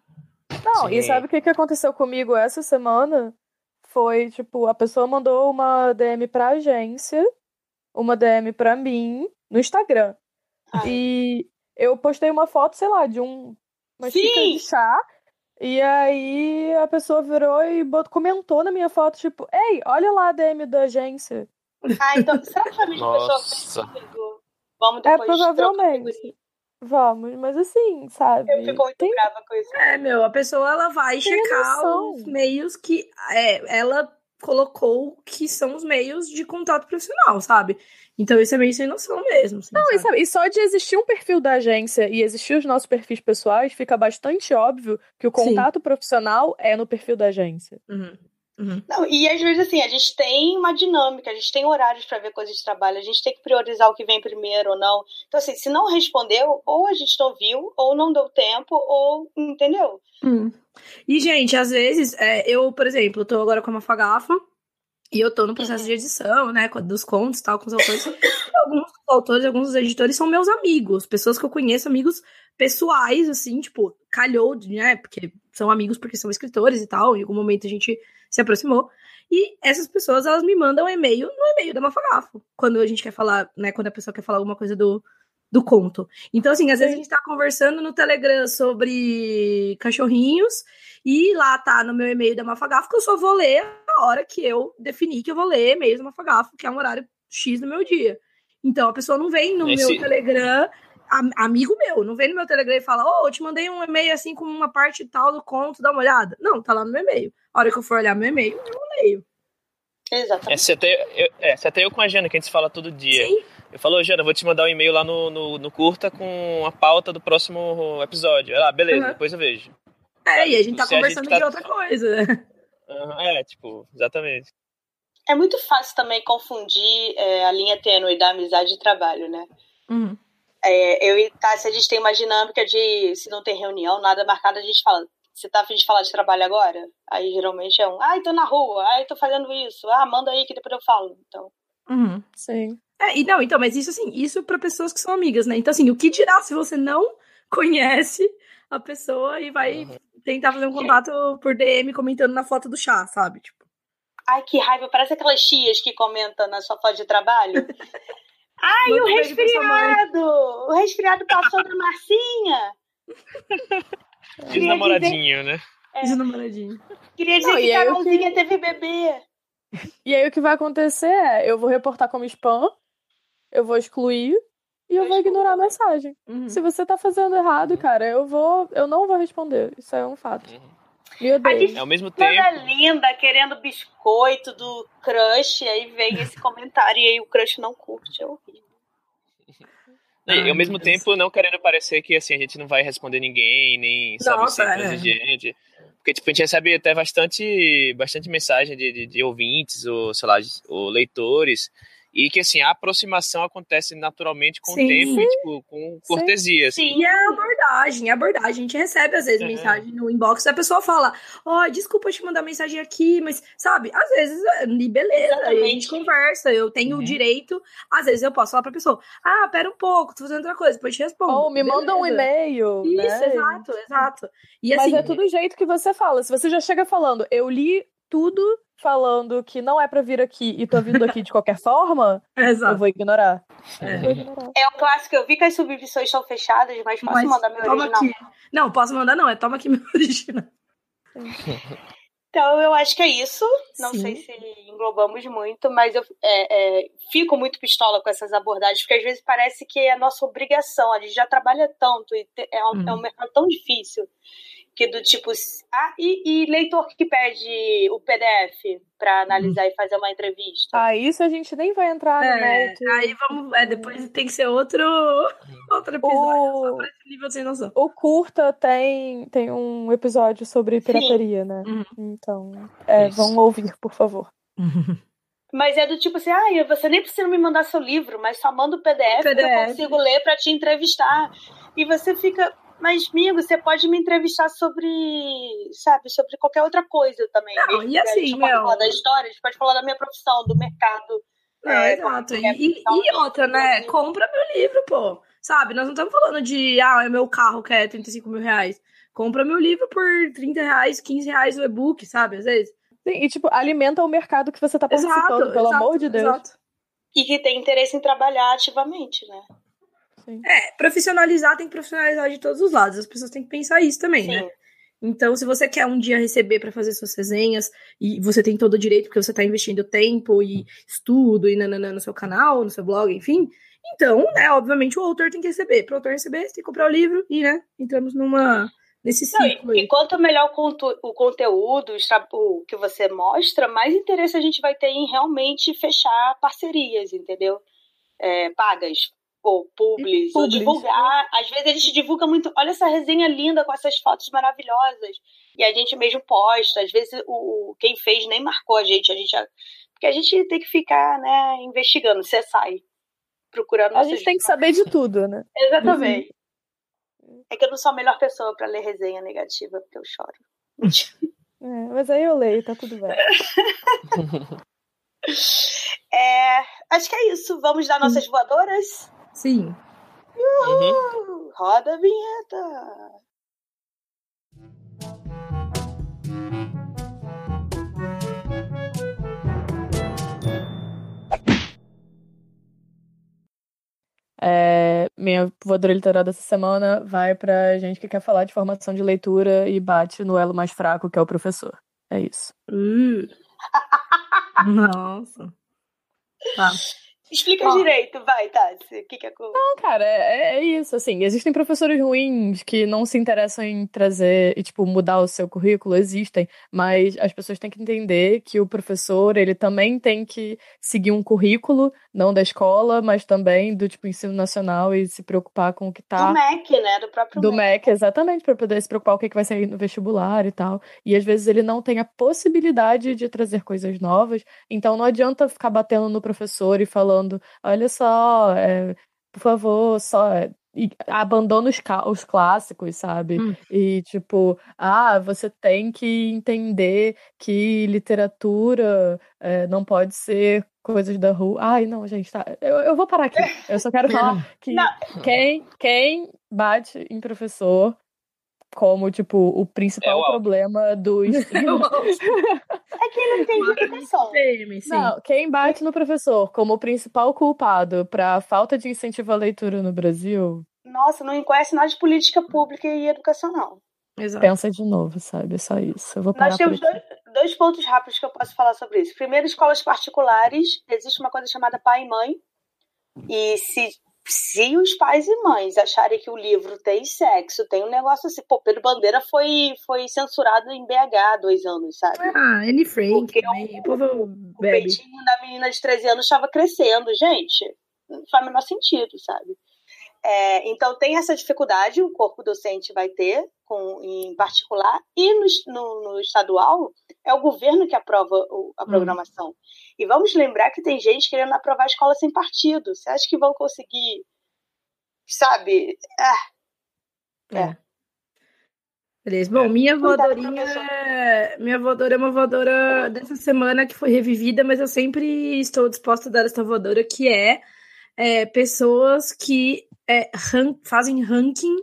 [SPEAKER 2] Não, Sim. e sabe o que, que aconteceu comigo essa semana? Foi, tipo, a pessoa mandou uma DM pra agência, uma DM pra mim, no Instagram. Ah. E eu postei uma foto, sei lá, de um uma xícara de chá. E aí a pessoa virou e botou, comentou na minha foto, tipo, ei, olha lá a DM da agência.
[SPEAKER 1] Ah, então, será que foi a mesma pessoa que Vamos é, depois
[SPEAKER 2] É, provavelmente. Vamos, mas assim, sabe?
[SPEAKER 1] Eu fico muito Tem... brava com isso.
[SPEAKER 3] É, meu, a pessoa ela vai Tem checar noção. os meios que é, ela colocou que são os meios de contato profissional, sabe? Então isso é meio sem noção mesmo. Assim,
[SPEAKER 2] não, e, sabe, e só de existir um perfil da agência e existir os nossos perfis pessoais, fica bastante óbvio que o contato Sim. profissional é no perfil da agência.
[SPEAKER 3] Uhum. Uhum.
[SPEAKER 1] Não, e às vezes assim, a gente tem uma dinâmica, a gente tem horários para ver coisas de trabalho, a gente tem que priorizar o que vem primeiro ou não. Então, assim, se não respondeu, ou a gente não viu, ou não deu tempo, ou. Entendeu?
[SPEAKER 3] Uhum. E, gente, às vezes, é, eu, por exemplo, tô agora com uma fagafa e eu tô no processo de edição, né, dos contos e tal, com os autores. [coughs] Alguns autores, alguns dos editores são meus amigos, pessoas que eu conheço, amigos pessoais, assim, tipo, calhou, né? Porque são amigos porque são escritores e tal, em algum momento a gente se aproximou. E essas pessoas, elas me mandam um e-mail no e-mail da Mafagafo, quando a gente quer falar, né, quando a pessoa quer falar alguma coisa do, do conto. Então, assim, às vezes a gente tá conversando no Telegram sobre cachorrinhos e lá tá no meu e-mail da Mafagafo que eu só vou ler a hora que eu definir que eu vou ler e-mails da Mafagafo, que é um horário X do meu dia. Então, a pessoa não vem no Esse... meu Telegram amigo meu, não vem no meu Telegram e fala, ô, oh, eu te mandei um e-mail assim com uma parte tal do conto, dá uma olhada. Não, tá lá no meu e-mail. A hora que eu for olhar meu e-mail, eu leio.
[SPEAKER 1] Exatamente.
[SPEAKER 4] É, você até, eu, é, até eu com a Jana, que a gente se fala todo dia. Sim. Eu falo, Jana, vou te mandar um e-mail lá no, no, no, curta com a pauta do próximo episódio. Ela, ah, beleza, uhum. depois eu vejo.
[SPEAKER 3] É, Sabe? e a gente tá conversando gente tá... de outra coisa. [laughs]
[SPEAKER 4] Uhum, é, tipo, exatamente.
[SPEAKER 1] É muito fácil também confundir é, a linha tênue da amizade e trabalho, né?
[SPEAKER 3] Uhum.
[SPEAKER 1] É, eu e Tassi, a gente tem uma dinâmica de, se não tem reunião, nada marcado, a gente fala, você tá afim de falar de trabalho agora? Aí geralmente é um, ai, tô na rua, ai, tô fazendo isso, ah, manda aí que depois eu falo. Então.
[SPEAKER 3] Uhum, sim. É, e não, então, mas isso assim, isso para pessoas que são amigas, né? Então, assim, o que dirá se você não [laughs] conhece a pessoa e vai uhum. tentar fazer um contato por DM comentando na foto do chá, sabe? Tipo.
[SPEAKER 1] Ai, que raiva, parece aquelas tias que comentam na sua foto de trabalho. [laughs] Ai, Manda o resfriado! O resfriado passou da Marcinha!
[SPEAKER 4] Ex-namoradinho, né?
[SPEAKER 3] É. Ex-namoradinho.
[SPEAKER 1] Queria dizer Não, que Carolzinha que... teve bebê.
[SPEAKER 2] E aí o que vai acontecer é, eu vou reportar como spam, eu vou excluir e eu, eu vou ignorar a mensagem. Uhum. Se você tá fazendo errado, cara, eu vou, eu não vou responder. Isso é um fato. Uhum. Meu Deus.
[SPEAKER 4] Ao mesmo tempo.
[SPEAKER 1] linda, querendo biscoito do crush, aí vem esse [laughs] comentário e aí o crush não curte. É horrível.
[SPEAKER 4] E ao mesmo tempo, não querendo parecer que assim, a gente não vai responder ninguém, nem sabe, Nossa, ser é. gente. Porque tipo, a gente recebe até bastante, bastante mensagem de, de, de ouvintes, ou sei lá, ou leitores, e que assim, a aproximação acontece naturalmente com Sim. o tempo e tipo, com cortesia.
[SPEAKER 3] Sim, assim. Sim é a abordagem, é a abordagem. A gente recebe às vezes uhum. mensagem no inbox a pessoa fala: Ó, oh, desculpa te mandar mensagem aqui, mas sabe, às vezes, é, beleza, Exatamente. a gente conversa, eu tenho o uhum. direito, às vezes eu posso falar pra pessoa: Ah, pera um pouco, tô fazendo outra coisa, depois te respondo.
[SPEAKER 2] Ou me beleza. manda um e-mail.
[SPEAKER 3] Isso, né? exato, exato.
[SPEAKER 2] E, assim, mas é tudo o jeito que você fala. Se você já chega falando, eu li tudo falando que não é para vir aqui e tô vindo aqui de qualquer forma, [laughs]
[SPEAKER 3] Exato.
[SPEAKER 2] eu vou ignorar.
[SPEAKER 1] É. Vou ignorar. é o clássico, eu vi que as submissões estão fechadas, mas posso mas mandar meu original?
[SPEAKER 3] Aqui. Não, posso mandar não, é toma aqui meu [laughs] original.
[SPEAKER 1] Então, eu acho que é isso. Não Sim. sei se englobamos muito, mas eu é, é, fico muito pistola com essas abordagens, porque às vezes parece que é a nossa obrigação. A gente já trabalha tanto e é um, é um mercado tão difícil que do tipo. Ah, e, e leitor que pede o PDF para analisar hum. e fazer uma entrevista.
[SPEAKER 2] Ah, isso a gente nem vai entrar
[SPEAKER 3] é,
[SPEAKER 2] no mérito.
[SPEAKER 3] Aí vamos. É, depois tem que ser outro, [laughs] outro episódio o, só pra esse nível sem noção.
[SPEAKER 2] O curta tem, tem um episódio sobre pirataria, Sim. né? Uhum. Então, é, vão ouvir, por favor. [laughs]
[SPEAKER 1] Mas é do tipo assim, ah, você nem precisa me mandar seu livro, mas só manda o PDF, PDF. que eu consigo ler para te entrevistar. E você fica, mas, amigo, você pode me entrevistar sobre, sabe, sobre qualquer outra coisa também.
[SPEAKER 3] Não, e assim, a gente
[SPEAKER 1] meu... pode falar da história, a gente pode falar da minha profissão, do mercado.
[SPEAKER 3] Não, é, exato. E, e, e outra, né? Compra meu livro, pô. Sabe, nós não estamos falando de, ah, é meu carro que é 35 mil reais. Compra meu livro por 30 reais, 15 reais o e-book, sabe? Às vezes.
[SPEAKER 2] Sim, e, tipo, alimenta o mercado que você tá participando, exato, pelo exato, amor de Deus. Exato.
[SPEAKER 1] E que tem interesse em trabalhar ativamente, né?
[SPEAKER 3] Sim. É, profissionalizar tem que profissionalizar de todos os lados. As pessoas têm que pensar isso também, né? Sim. né? Então, se você quer um dia receber para fazer suas resenhas, e você tem todo o direito, porque você está investindo tempo e estudo e nananã no seu canal, no seu blog, enfim. Então, né, obviamente o autor tem que receber. Para o autor receber, você tem que comprar o livro e, né, entramos numa nesse ciclo.
[SPEAKER 1] Não, e, e quanto melhor o conteúdo o que você mostra, mais interesse a gente vai ter em realmente fechar parcerias, entendeu? É, pagas ou publis, ou divulgar. Né? Às vezes a gente divulga muito. Olha essa resenha linda com essas fotos maravilhosas. E a gente mesmo posta. Às vezes o, quem fez nem marcou a gente. A gente porque a gente tem que ficar, né, investigando. Você sai procurando.
[SPEAKER 2] A gente tem que saber de tudo, né?
[SPEAKER 1] Exatamente. Uhum. É que eu não sou a melhor pessoa para ler resenha negativa, porque eu choro.
[SPEAKER 2] É, mas aí eu leio, tá tudo bem. [laughs]
[SPEAKER 1] É, Acho que é isso. Vamos dar nossas voadoras?
[SPEAKER 3] Sim.
[SPEAKER 1] Uhum. Roda a vinheta.
[SPEAKER 2] É, minha voadora literária dessa semana vai pra gente que quer falar de formação de leitura e bate no elo mais fraco, que é o professor. É isso.
[SPEAKER 3] Uh. [laughs] Nossa. Tá.
[SPEAKER 1] Explica direito, vai, Tati. O que, que é?
[SPEAKER 2] Não, cara, é, é, isso, assim. Existem professores ruins que não se interessam em trazer e, tipo, mudar o seu currículo, existem, mas as pessoas têm que entender que o professor, ele também tem que seguir um currículo, não da escola, mas também do, tipo, ensino nacional e se preocupar com o que tá...
[SPEAKER 1] Do MEC, né? Do próprio
[SPEAKER 2] Do
[SPEAKER 1] MEC.
[SPEAKER 2] MEC, exatamente, para poder se preocupar com o que, que vai sair no vestibular e tal. E às vezes ele não tem a possibilidade de trazer coisas novas, então não adianta ficar batendo no professor e falando falando, olha só, é, por favor, só e abandona os, os clássicos, sabe? Hum. E tipo, ah, você tem que entender que literatura é, não pode ser coisas da rua. Ai, não, gente, tá. Eu, eu vou parar aqui. Eu só quero falar [laughs] que quem, quem bate em professor como, tipo, o principal é problema do [laughs] ensino.
[SPEAKER 1] é que ele não tem educação.
[SPEAKER 2] Não, quem bate no professor como o principal culpado para falta de incentivo à leitura no Brasil.
[SPEAKER 1] Nossa, não conhece nada de política pública e educação, não.
[SPEAKER 2] Exato. Pensa de novo, sabe? É só isso. Eu vou parar
[SPEAKER 1] Nós temos dois, dois pontos rápidos que eu posso falar sobre isso. Primeiro, escolas particulares. Existe uma coisa chamada pai e mãe. E se se os pais e mães acharem que o livro tem sexo, tem um negócio assim, pô, Pedro Bandeira foi, foi censurado em BH há dois anos, sabe?
[SPEAKER 3] Ah, Anne Frank Porque também, o, povo
[SPEAKER 1] o peitinho da menina de 13 anos estava crescendo, gente, não faz o menor sentido, sabe? É, então tem essa dificuldade, o corpo docente vai ter, com, em particular, e no, no, no estadual é o governo que aprova o, a hum. programação. Hum. E vamos lembrar que tem gente querendo aprovar a escola sem partido. Você acha que vão conseguir, sabe? Ah.
[SPEAKER 3] É. é. Beleza. Bom, minha voadorinha. É... Minha voadora é uma voadora dessa semana que foi revivida, mas eu sempre estou disposta a dar essa voadora, que é, é pessoas que é, fazem ranking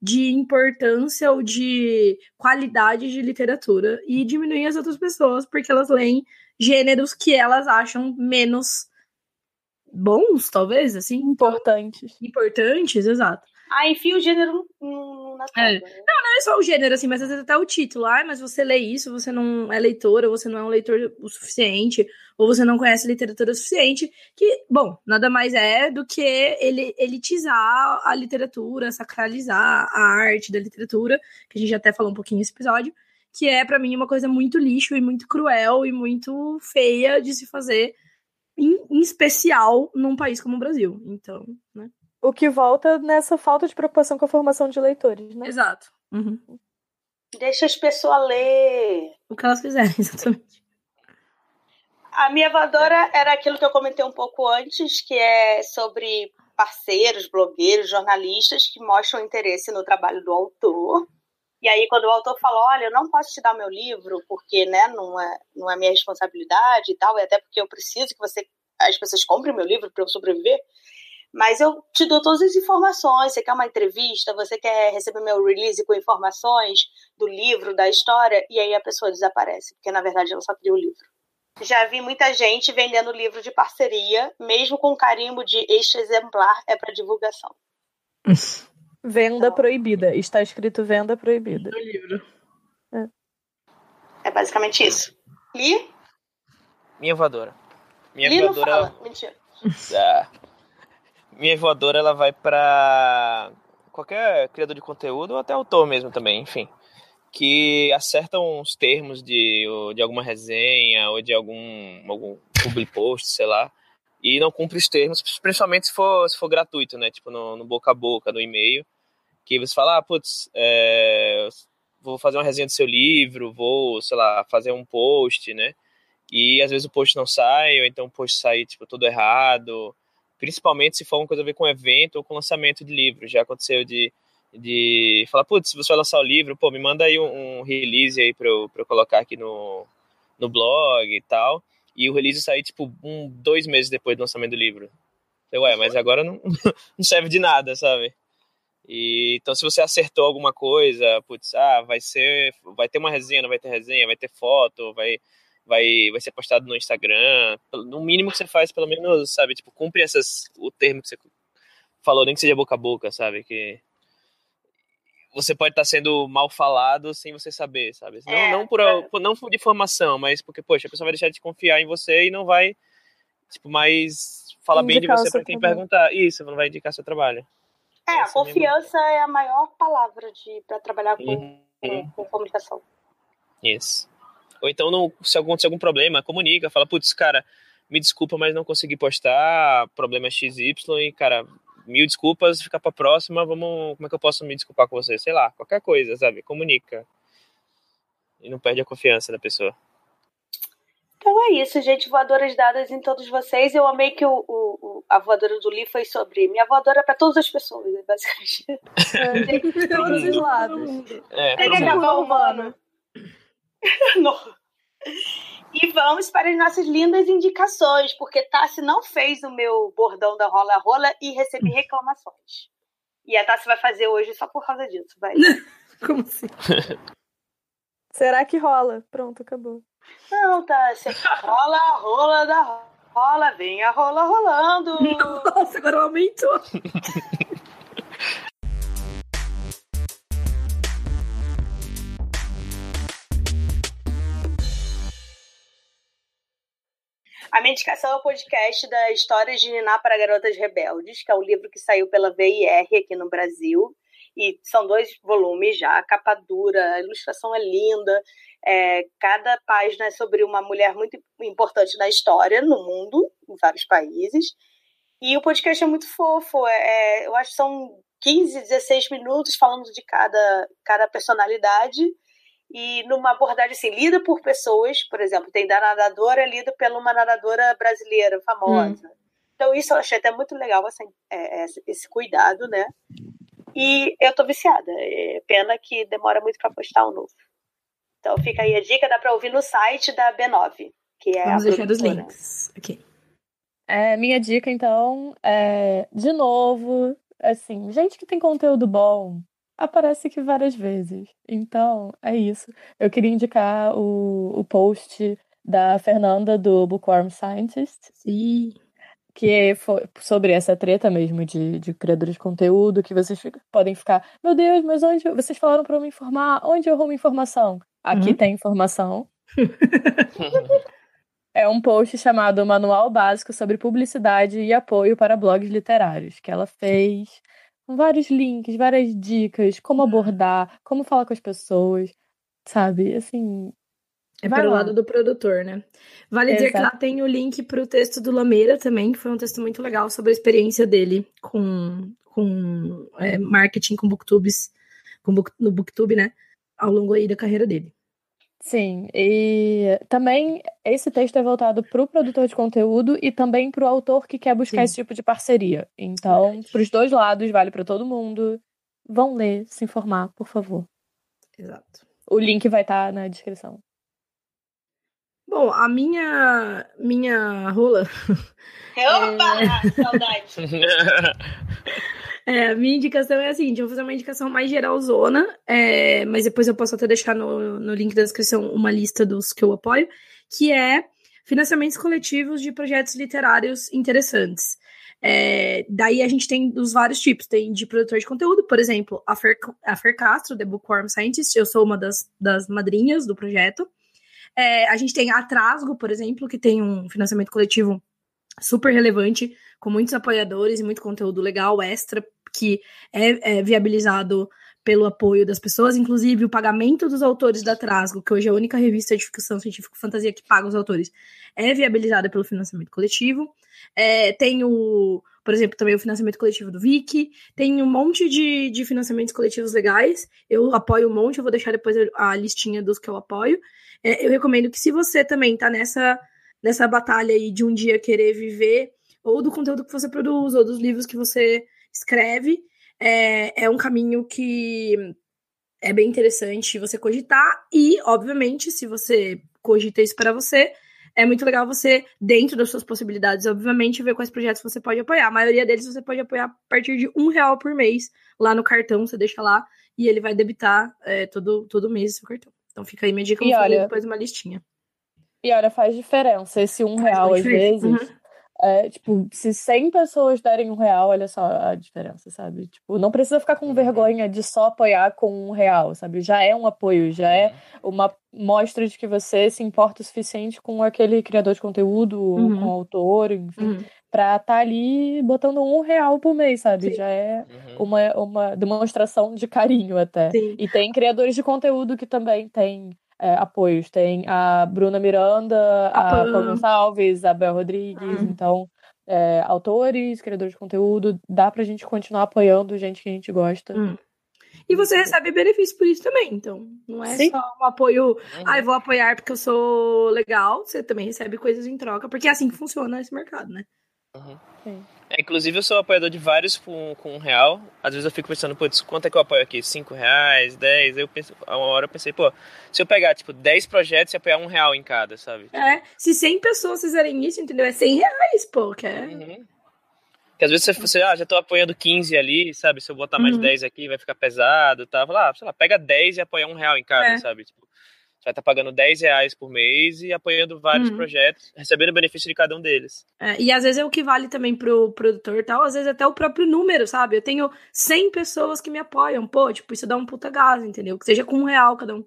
[SPEAKER 3] de importância ou de qualidade de literatura e diminuem as outras pessoas porque elas leem gêneros que elas acham menos bons, talvez, assim.
[SPEAKER 2] Importantes.
[SPEAKER 3] Importantes, exato.
[SPEAKER 1] Ah, enfia o gênero na
[SPEAKER 3] é. Né? Não, não é só o gênero, assim, mas às vezes até o título. Ah, mas você lê isso, você não é leitora, você não é um leitor o suficiente, ou você não conhece literatura o suficiente, que, bom, nada mais é do que ele elitizar a literatura, sacralizar a arte da literatura, que a gente até falou um pouquinho nesse episódio, que é para mim uma coisa muito lixo e muito cruel e muito feia de se fazer, em, em especial num país como o Brasil. Então, né?
[SPEAKER 2] O que volta nessa falta de preocupação com a formação de leitores, né?
[SPEAKER 3] Exato. Uhum.
[SPEAKER 1] Deixa as pessoas ler.
[SPEAKER 3] O que elas quiserem, [laughs] exatamente.
[SPEAKER 1] A minha voadora era aquilo que eu comentei um pouco antes, que é sobre parceiros, blogueiros, jornalistas que mostram interesse no trabalho do autor e aí, quando o autor fala, olha, eu não posso te dar meu livro porque, né, não é, não é minha responsabilidade e tal, e até porque eu preciso que você, as pessoas comprem meu livro para eu sobreviver, mas eu te dou todas as informações. Você quer uma entrevista? Você quer receber meu release com informações do livro, da história? E aí a pessoa desaparece, porque na verdade ela só queria o livro. Já vi muita gente vendendo livro de parceria, mesmo com carimbo de este exemplar é para divulgação. [laughs]
[SPEAKER 2] Venda então, proibida. Está escrito venda proibida.
[SPEAKER 3] No livro.
[SPEAKER 1] É. é basicamente isso. Li?
[SPEAKER 4] Minha voadora. Minha
[SPEAKER 1] Li voadora. Não fala. Mentira.
[SPEAKER 4] É. [laughs] Minha voadora ela vai para qualquer criador de conteúdo ou até autor mesmo também, enfim. Que acertam os termos de, de alguma resenha ou de algum, algum public post, sei lá e não cumpre os termos, principalmente se for, se for gratuito, né? Tipo no, no boca a boca, no e-mail, que você fala, ah, putz, é, vou fazer uma resenha do seu livro, vou, sei lá, fazer um post, né? E às vezes o post não sai, ou então o post sai, tipo, todo errado, principalmente se for uma coisa a ver com evento ou com lançamento de livro. Já aconteceu de, de falar, putz, se você vai lançar o livro, pô, me manda aí um, um release aí pra eu, pra eu colocar aqui no, no blog e tal e o release sair, tipo, um, dois meses depois do lançamento do livro. Eu, ué, mas agora não, [laughs] não serve de nada, sabe? E, então, se você acertou alguma coisa, putz, ah, vai ser, vai ter uma resenha, não vai ter resenha, vai ter foto, vai, vai, vai ser postado no Instagram. No mínimo que você faz, pelo menos, sabe, tipo, cumpre essas, o termo que você falou, nem que seja boca a boca, sabe, que você pode estar sendo mal falado sem você saber, sabe? Não, é, não, por, é. não por informação, mas porque, poxa, a pessoa vai deixar de confiar em você e não vai, tipo, mais falar bem de você para quem trabalho. perguntar. Isso, não vai indicar seu trabalho.
[SPEAKER 1] É, Essa a confiança é a maior palavra de para trabalhar com, uhum. com, com, comunicação.
[SPEAKER 4] Isso. Ou então, não, se acontecer algum problema, comunica, fala, putz, cara, me desculpa, mas não consegui postar, problema XY, e, cara, mil desculpas, ficar pra próxima, vamos, como é que eu posso me desculpar com você? Sei lá, qualquer coisa, sabe? Comunica. E não perde a confiança da pessoa.
[SPEAKER 1] Então é isso, gente. Voadoras dadas em todos vocês. Eu amei que o, o a voadora do Lee foi sobre minha voadora para todas as pessoas, né, basicamente. [laughs]
[SPEAKER 2] É, todos os lados.
[SPEAKER 1] É, Tem que acabar o [laughs] humano. E vamos para as nossas lindas indicações, porque Tassi não fez o meu bordão da Rola Rola e recebi reclamações. E a Tassi vai fazer hoje só por causa disso, vai. [laughs]
[SPEAKER 2] Como assim? [laughs] Será que rola? Pronto, acabou.
[SPEAKER 1] Não, Tassi. Rola, rola da rola, vem a rola rolando.
[SPEAKER 3] Nossa, agora aumentou.
[SPEAKER 1] A minha indicação é o podcast da Histórias de Niná para Garotas Rebeldes, que é um livro que saiu pela VIR aqui no Brasil. E são dois volumes já, a capa dura, a ilustração é linda. É, cada página é sobre uma mulher muito importante na história, no mundo, em vários países. E o podcast é muito fofo. É, é eu acho que são 15, 16 minutos falando de cada, cada personalidade e numa abordagem assim, lida por pessoas, por exemplo, tem da nadadora lida por uma nadadora brasileira famosa. Hum. Então, isso eu achei até muito legal, assim, é, é, esse cuidado, né? E eu tô viciada. É pena que demora muito para postar um novo. Então, fica aí a dica, dá para ouvir no site da B9, que é
[SPEAKER 3] Vamos deixar os links aqui.
[SPEAKER 2] É, minha dica, então, é, de novo, assim, gente que tem conteúdo bom, aparece aqui várias vezes. Então, é isso. Eu queria indicar o, o post da Fernanda do Bookworm Scientist.
[SPEAKER 3] Sim.
[SPEAKER 2] Que foi sobre essa treta mesmo de, de criadores de conteúdo, que vocês podem ficar, meu Deus, mas onde vocês falaram para eu me informar? Onde eu arrumo informação? Aqui uhum. tem informação. [laughs] é um post chamado Manual Básico sobre Publicidade e Apoio para Blogs Literários, que ela fez vários links, várias dicas, como abordar, como falar com as pessoas, sabe? Assim.
[SPEAKER 3] É pelo lá. lado do produtor, né? Vale Exato. dizer que lá tem o link para o texto do Lameira também, que foi um texto muito legal sobre a experiência dele com, com é, marketing com booktubes, com book, no booktube, né? Ao longo aí da carreira dele.
[SPEAKER 2] Sim, e também esse texto é voltado para o produtor de conteúdo e também para o autor que quer buscar Sim. esse tipo de parceria. Então, para os dois lados, vale para todo mundo. Vão ler, se informar, por favor.
[SPEAKER 3] Exato.
[SPEAKER 2] O link vai estar tá na descrição.
[SPEAKER 3] Bom, a minha minha rola. [laughs]
[SPEAKER 1] Opa! [laughs] É... Saudade. [laughs]
[SPEAKER 3] É, minha indicação é a seguinte: eu vou fazer uma indicação mais geralzona, é, mas depois eu posso até deixar no, no link da descrição uma lista dos que eu apoio, que é financiamentos coletivos de projetos literários interessantes. É, daí a gente tem dos vários tipos, tem de produtor de conteúdo, por exemplo, a Fer, a Fer Castro, The Bookworm Scientist, eu sou uma das, das madrinhas do projeto. É, a gente tem a Trasgo, por exemplo, que tem um financiamento coletivo super relevante, com muitos apoiadores e muito conteúdo legal, extra, que é, é, viabilizado pelo apoio das pessoas, inclusive o pagamento dos autores da Trasgo, que hoje é a única revista de ficção científica fantasia que paga os autores, é viabilizada pelo financiamento coletivo. É, tem o, por exemplo, também o financiamento coletivo do Wiki, tem um monte de, de financiamentos coletivos legais. Eu apoio um monte, eu vou deixar depois a listinha dos que eu apoio. É, eu recomendo que se você também tá nessa nessa batalha aí de um dia querer viver, ou do conteúdo que você produz, ou dos livros que você escreve, é, é um caminho que é bem interessante você cogitar. E, obviamente, se você cogita isso para você, é muito legal você, dentro das suas possibilidades, obviamente, ver quais projetos você pode apoiar. A maioria deles você pode apoiar a partir de um real por mês lá no cartão, você deixa lá e ele vai debitar é, todo, todo mês o seu cartão. Então fica aí minha dica,
[SPEAKER 2] e olha,
[SPEAKER 3] depois uma listinha.
[SPEAKER 2] E olha, faz diferença. Esse um faz real, às vezes, uhum. É, tipo, se 100 pessoas derem um real, olha só a diferença, sabe? Tipo, não precisa ficar com vergonha de só apoiar com um real, sabe? Já é um apoio, já é uma mostra de que você se importa o suficiente com aquele criador de conteúdo, uhum. com o autor, enfim. Uhum pra estar tá ali botando um real por mês, sabe? Sim. Já é uhum. uma, uma demonstração de carinho até. Sim. E tem criadores de conteúdo que também têm é, apoios. Tem a Bruna Miranda, a Paula Gonçalves, a Bel Rodrigues. Uhum. Então, é, autores, criadores de conteúdo, dá pra gente continuar apoiando gente que a gente gosta.
[SPEAKER 3] Uhum. E você recebe benefício por isso também. Então, não é Sim. só um apoio, uhum. ah, eu vou apoiar porque eu sou legal. Você também recebe coisas em troca, porque é assim que funciona esse mercado, né?
[SPEAKER 4] Uhum. É, inclusive, eu sou apoiador de vários com, com um real. Às vezes eu fico pensando, putz, quanto é que eu apoio aqui? Cinco reais, dez? Eu penso, a uma hora eu pensei, pô, se eu pegar, tipo, dez projetos e apoiar um real em cada, sabe?
[SPEAKER 3] É, se cem pessoas fizerem isso, entendeu? É cem reais, pô, que é...
[SPEAKER 4] Uhum. Que às vezes você, você, ah, já tô apoiando 15 ali, sabe? Se eu botar mais uhum. 10 aqui, vai ficar pesado, tá? Lá, ah, sei lá, pega 10 e apoia um real em cada, é. sabe? Tipo, você vai estar tá pagando 10 reais por mês e apoiando vários uhum. projetos, recebendo o benefício de cada um deles.
[SPEAKER 3] É, e às vezes é o que vale também pro produtor e tal, às vezes até o próprio número, sabe? Eu tenho 100 pessoas que me apoiam, pô, tipo, isso dá um puta gás, entendeu? Que seja com um real cada um.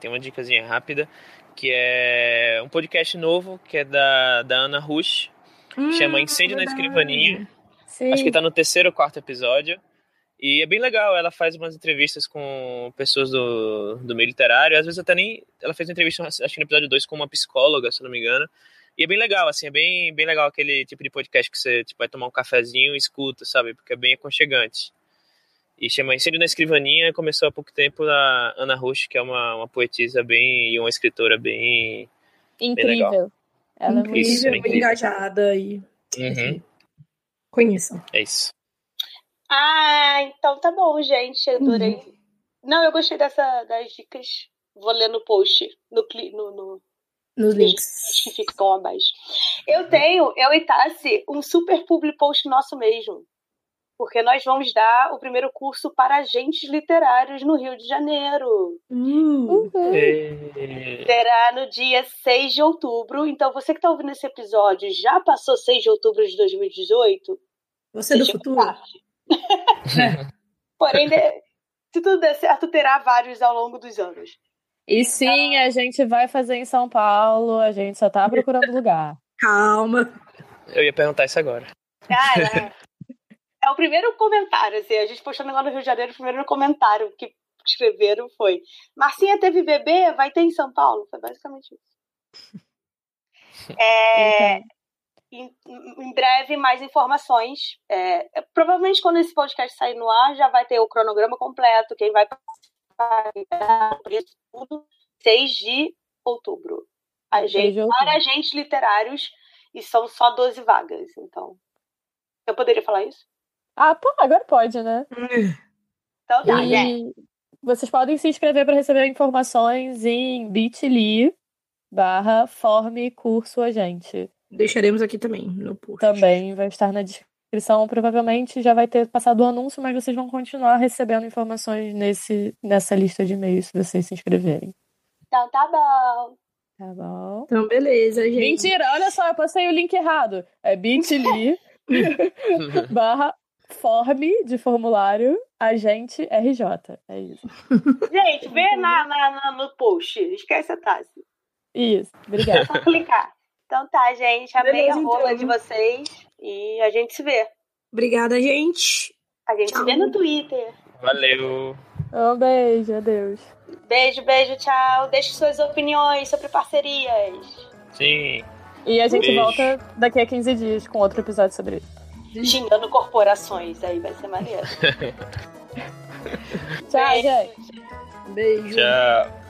[SPEAKER 4] Tem uma dicasinha rápida, que é um podcast novo, que é da, da Ana Rush, hum, chama Incêndio verdade. na Escrivaninha. Sim. Acho que tá no terceiro ou quarto episódio. E é bem legal, ela faz umas entrevistas com pessoas do, do meio literário, às vezes até nem. Ela fez uma entrevista, acho que no episódio 2, com uma psicóloga, se não me engano. E é bem legal, assim, é bem, bem legal aquele tipo de podcast que você tipo, vai tomar um cafezinho e escuta, sabe? Porque é bem aconchegante. E chama Incêndio na Escrivaninha, começou há pouco tempo a Ana Rush, que é uma, uma poetisa bem. e uma escritora bem.
[SPEAKER 2] Incrível. Bem
[SPEAKER 3] ela é isso, incrível, engajada e.
[SPEAKER 4] Uhum.
[SPEAKER 3] Conheçam.
[SPEAKER 4] É isso.
[SPEAKER 1] Ah, então tá bom, gente. Adorei. Uhum. Não, eu gostei dessa, das dicas. Vou ler no post, no, no, no
[SPEAKER 3] nos links
[SPEAKER 1] que ficam abaixo. Eu tenho, eu e Tassi, um super public post nosso mesmo. Porque nós vamos dar o primeiro curso para agentes literários no Rio de Janeiro.
[SPEAKER 3] Uhum.
[SPEAKER 1] Será no dia 6 de outubro. Então, você que está ouvindo esse episódio já passou 6 de outubro de 2018?
[SPEAKER 3] Você é do futuro? Parte. [laughs]
[SPEAKER 1] Porém, se tudo der certo, terá vários ao longo dos anos.
[SPEAKER 2] E sim, a gente vai fazer em São Paulo, a gente só tá procurando lugar. [laughs]
[SPEAKER 3] Calma.
[SPEAKER 4] Eu ia perguntar isso agora.
[SPEAKER 1] Cara, [laughs] é o primeiro comentário, assim, a gente postando lá no Rio de Janeiro, o primeiro comentário que escreveram foi Marcinha teve bebê, vai ter em São Paulo. Foi basicamente isso. É, então em, em breve mais informações. É, é, provavelmente quando esse podcast sair no ar já vai ter o cronograma completo, quem vai participar, isso tudo, 6 de outubro. A gente, para agentes literários e são só 12 vagas, então. Eu poderia falar isso?
[SPEAKER 2] Ah, pô, agora pode, né?
[SPEAKER 1] Então tá, e... yeah.
[SPEAKER 2] Vocês podem se inscrever para receber informações em bit.ly barra forme curso agente.
[SPEAKER 3] Deixaremos aqui também no post.
[SPEAKER 2] Também vai estar na descrição. Provavelmente já vai ter passado o anúncio, mas vocês vão continuar recebendo informações nesse, nessa lista de e-mails se vocês se inscreverem.
[SPEAKER 1] Então tá bom.
[SPEAKER 2] Tá bom.
[SPEAKER 3] Então, beleza, gente.
[SPEAKER 2] Mentira, olha só, eu passei o link errado. É bit.ly [laughs] barra forme de formulário agente RJ. É isso.
[SPEAKER 1] Gente, vê na, na, na, no post. Esquece a taça.
[SPEAKER 2] Isso, obrigada.
[SPEAKER 1] Só clicar. Então tá, gente. Amei Beleza, a rola então. de vocês. E a gente se vê.
[SPEAKER 3] Obrigada, gente.
[SPEAKER 1] A gente tchau. se vê no Twitter.
[SPEAKER 4] Valeu.
[SPEAKER 2] Um beijo, adeus.
[SPEAKER 1] Beijo, beijo, tchau. Deixe suas opiniões sobre parcerias.
[SPEAKER 4] Sim.
[SPEAKER 2] E a gente beijo. volta daqui a 15 dias com outro episódio sobre
[SPEAKER 1] isso. Xingando corporações, aí vai ser maneiro. [laughs] [laughs]
[SPEAKER 2] tchau, beijo. gente.
[SPEAKER 3] Beijo.
[SPEAKER 4] Tchau.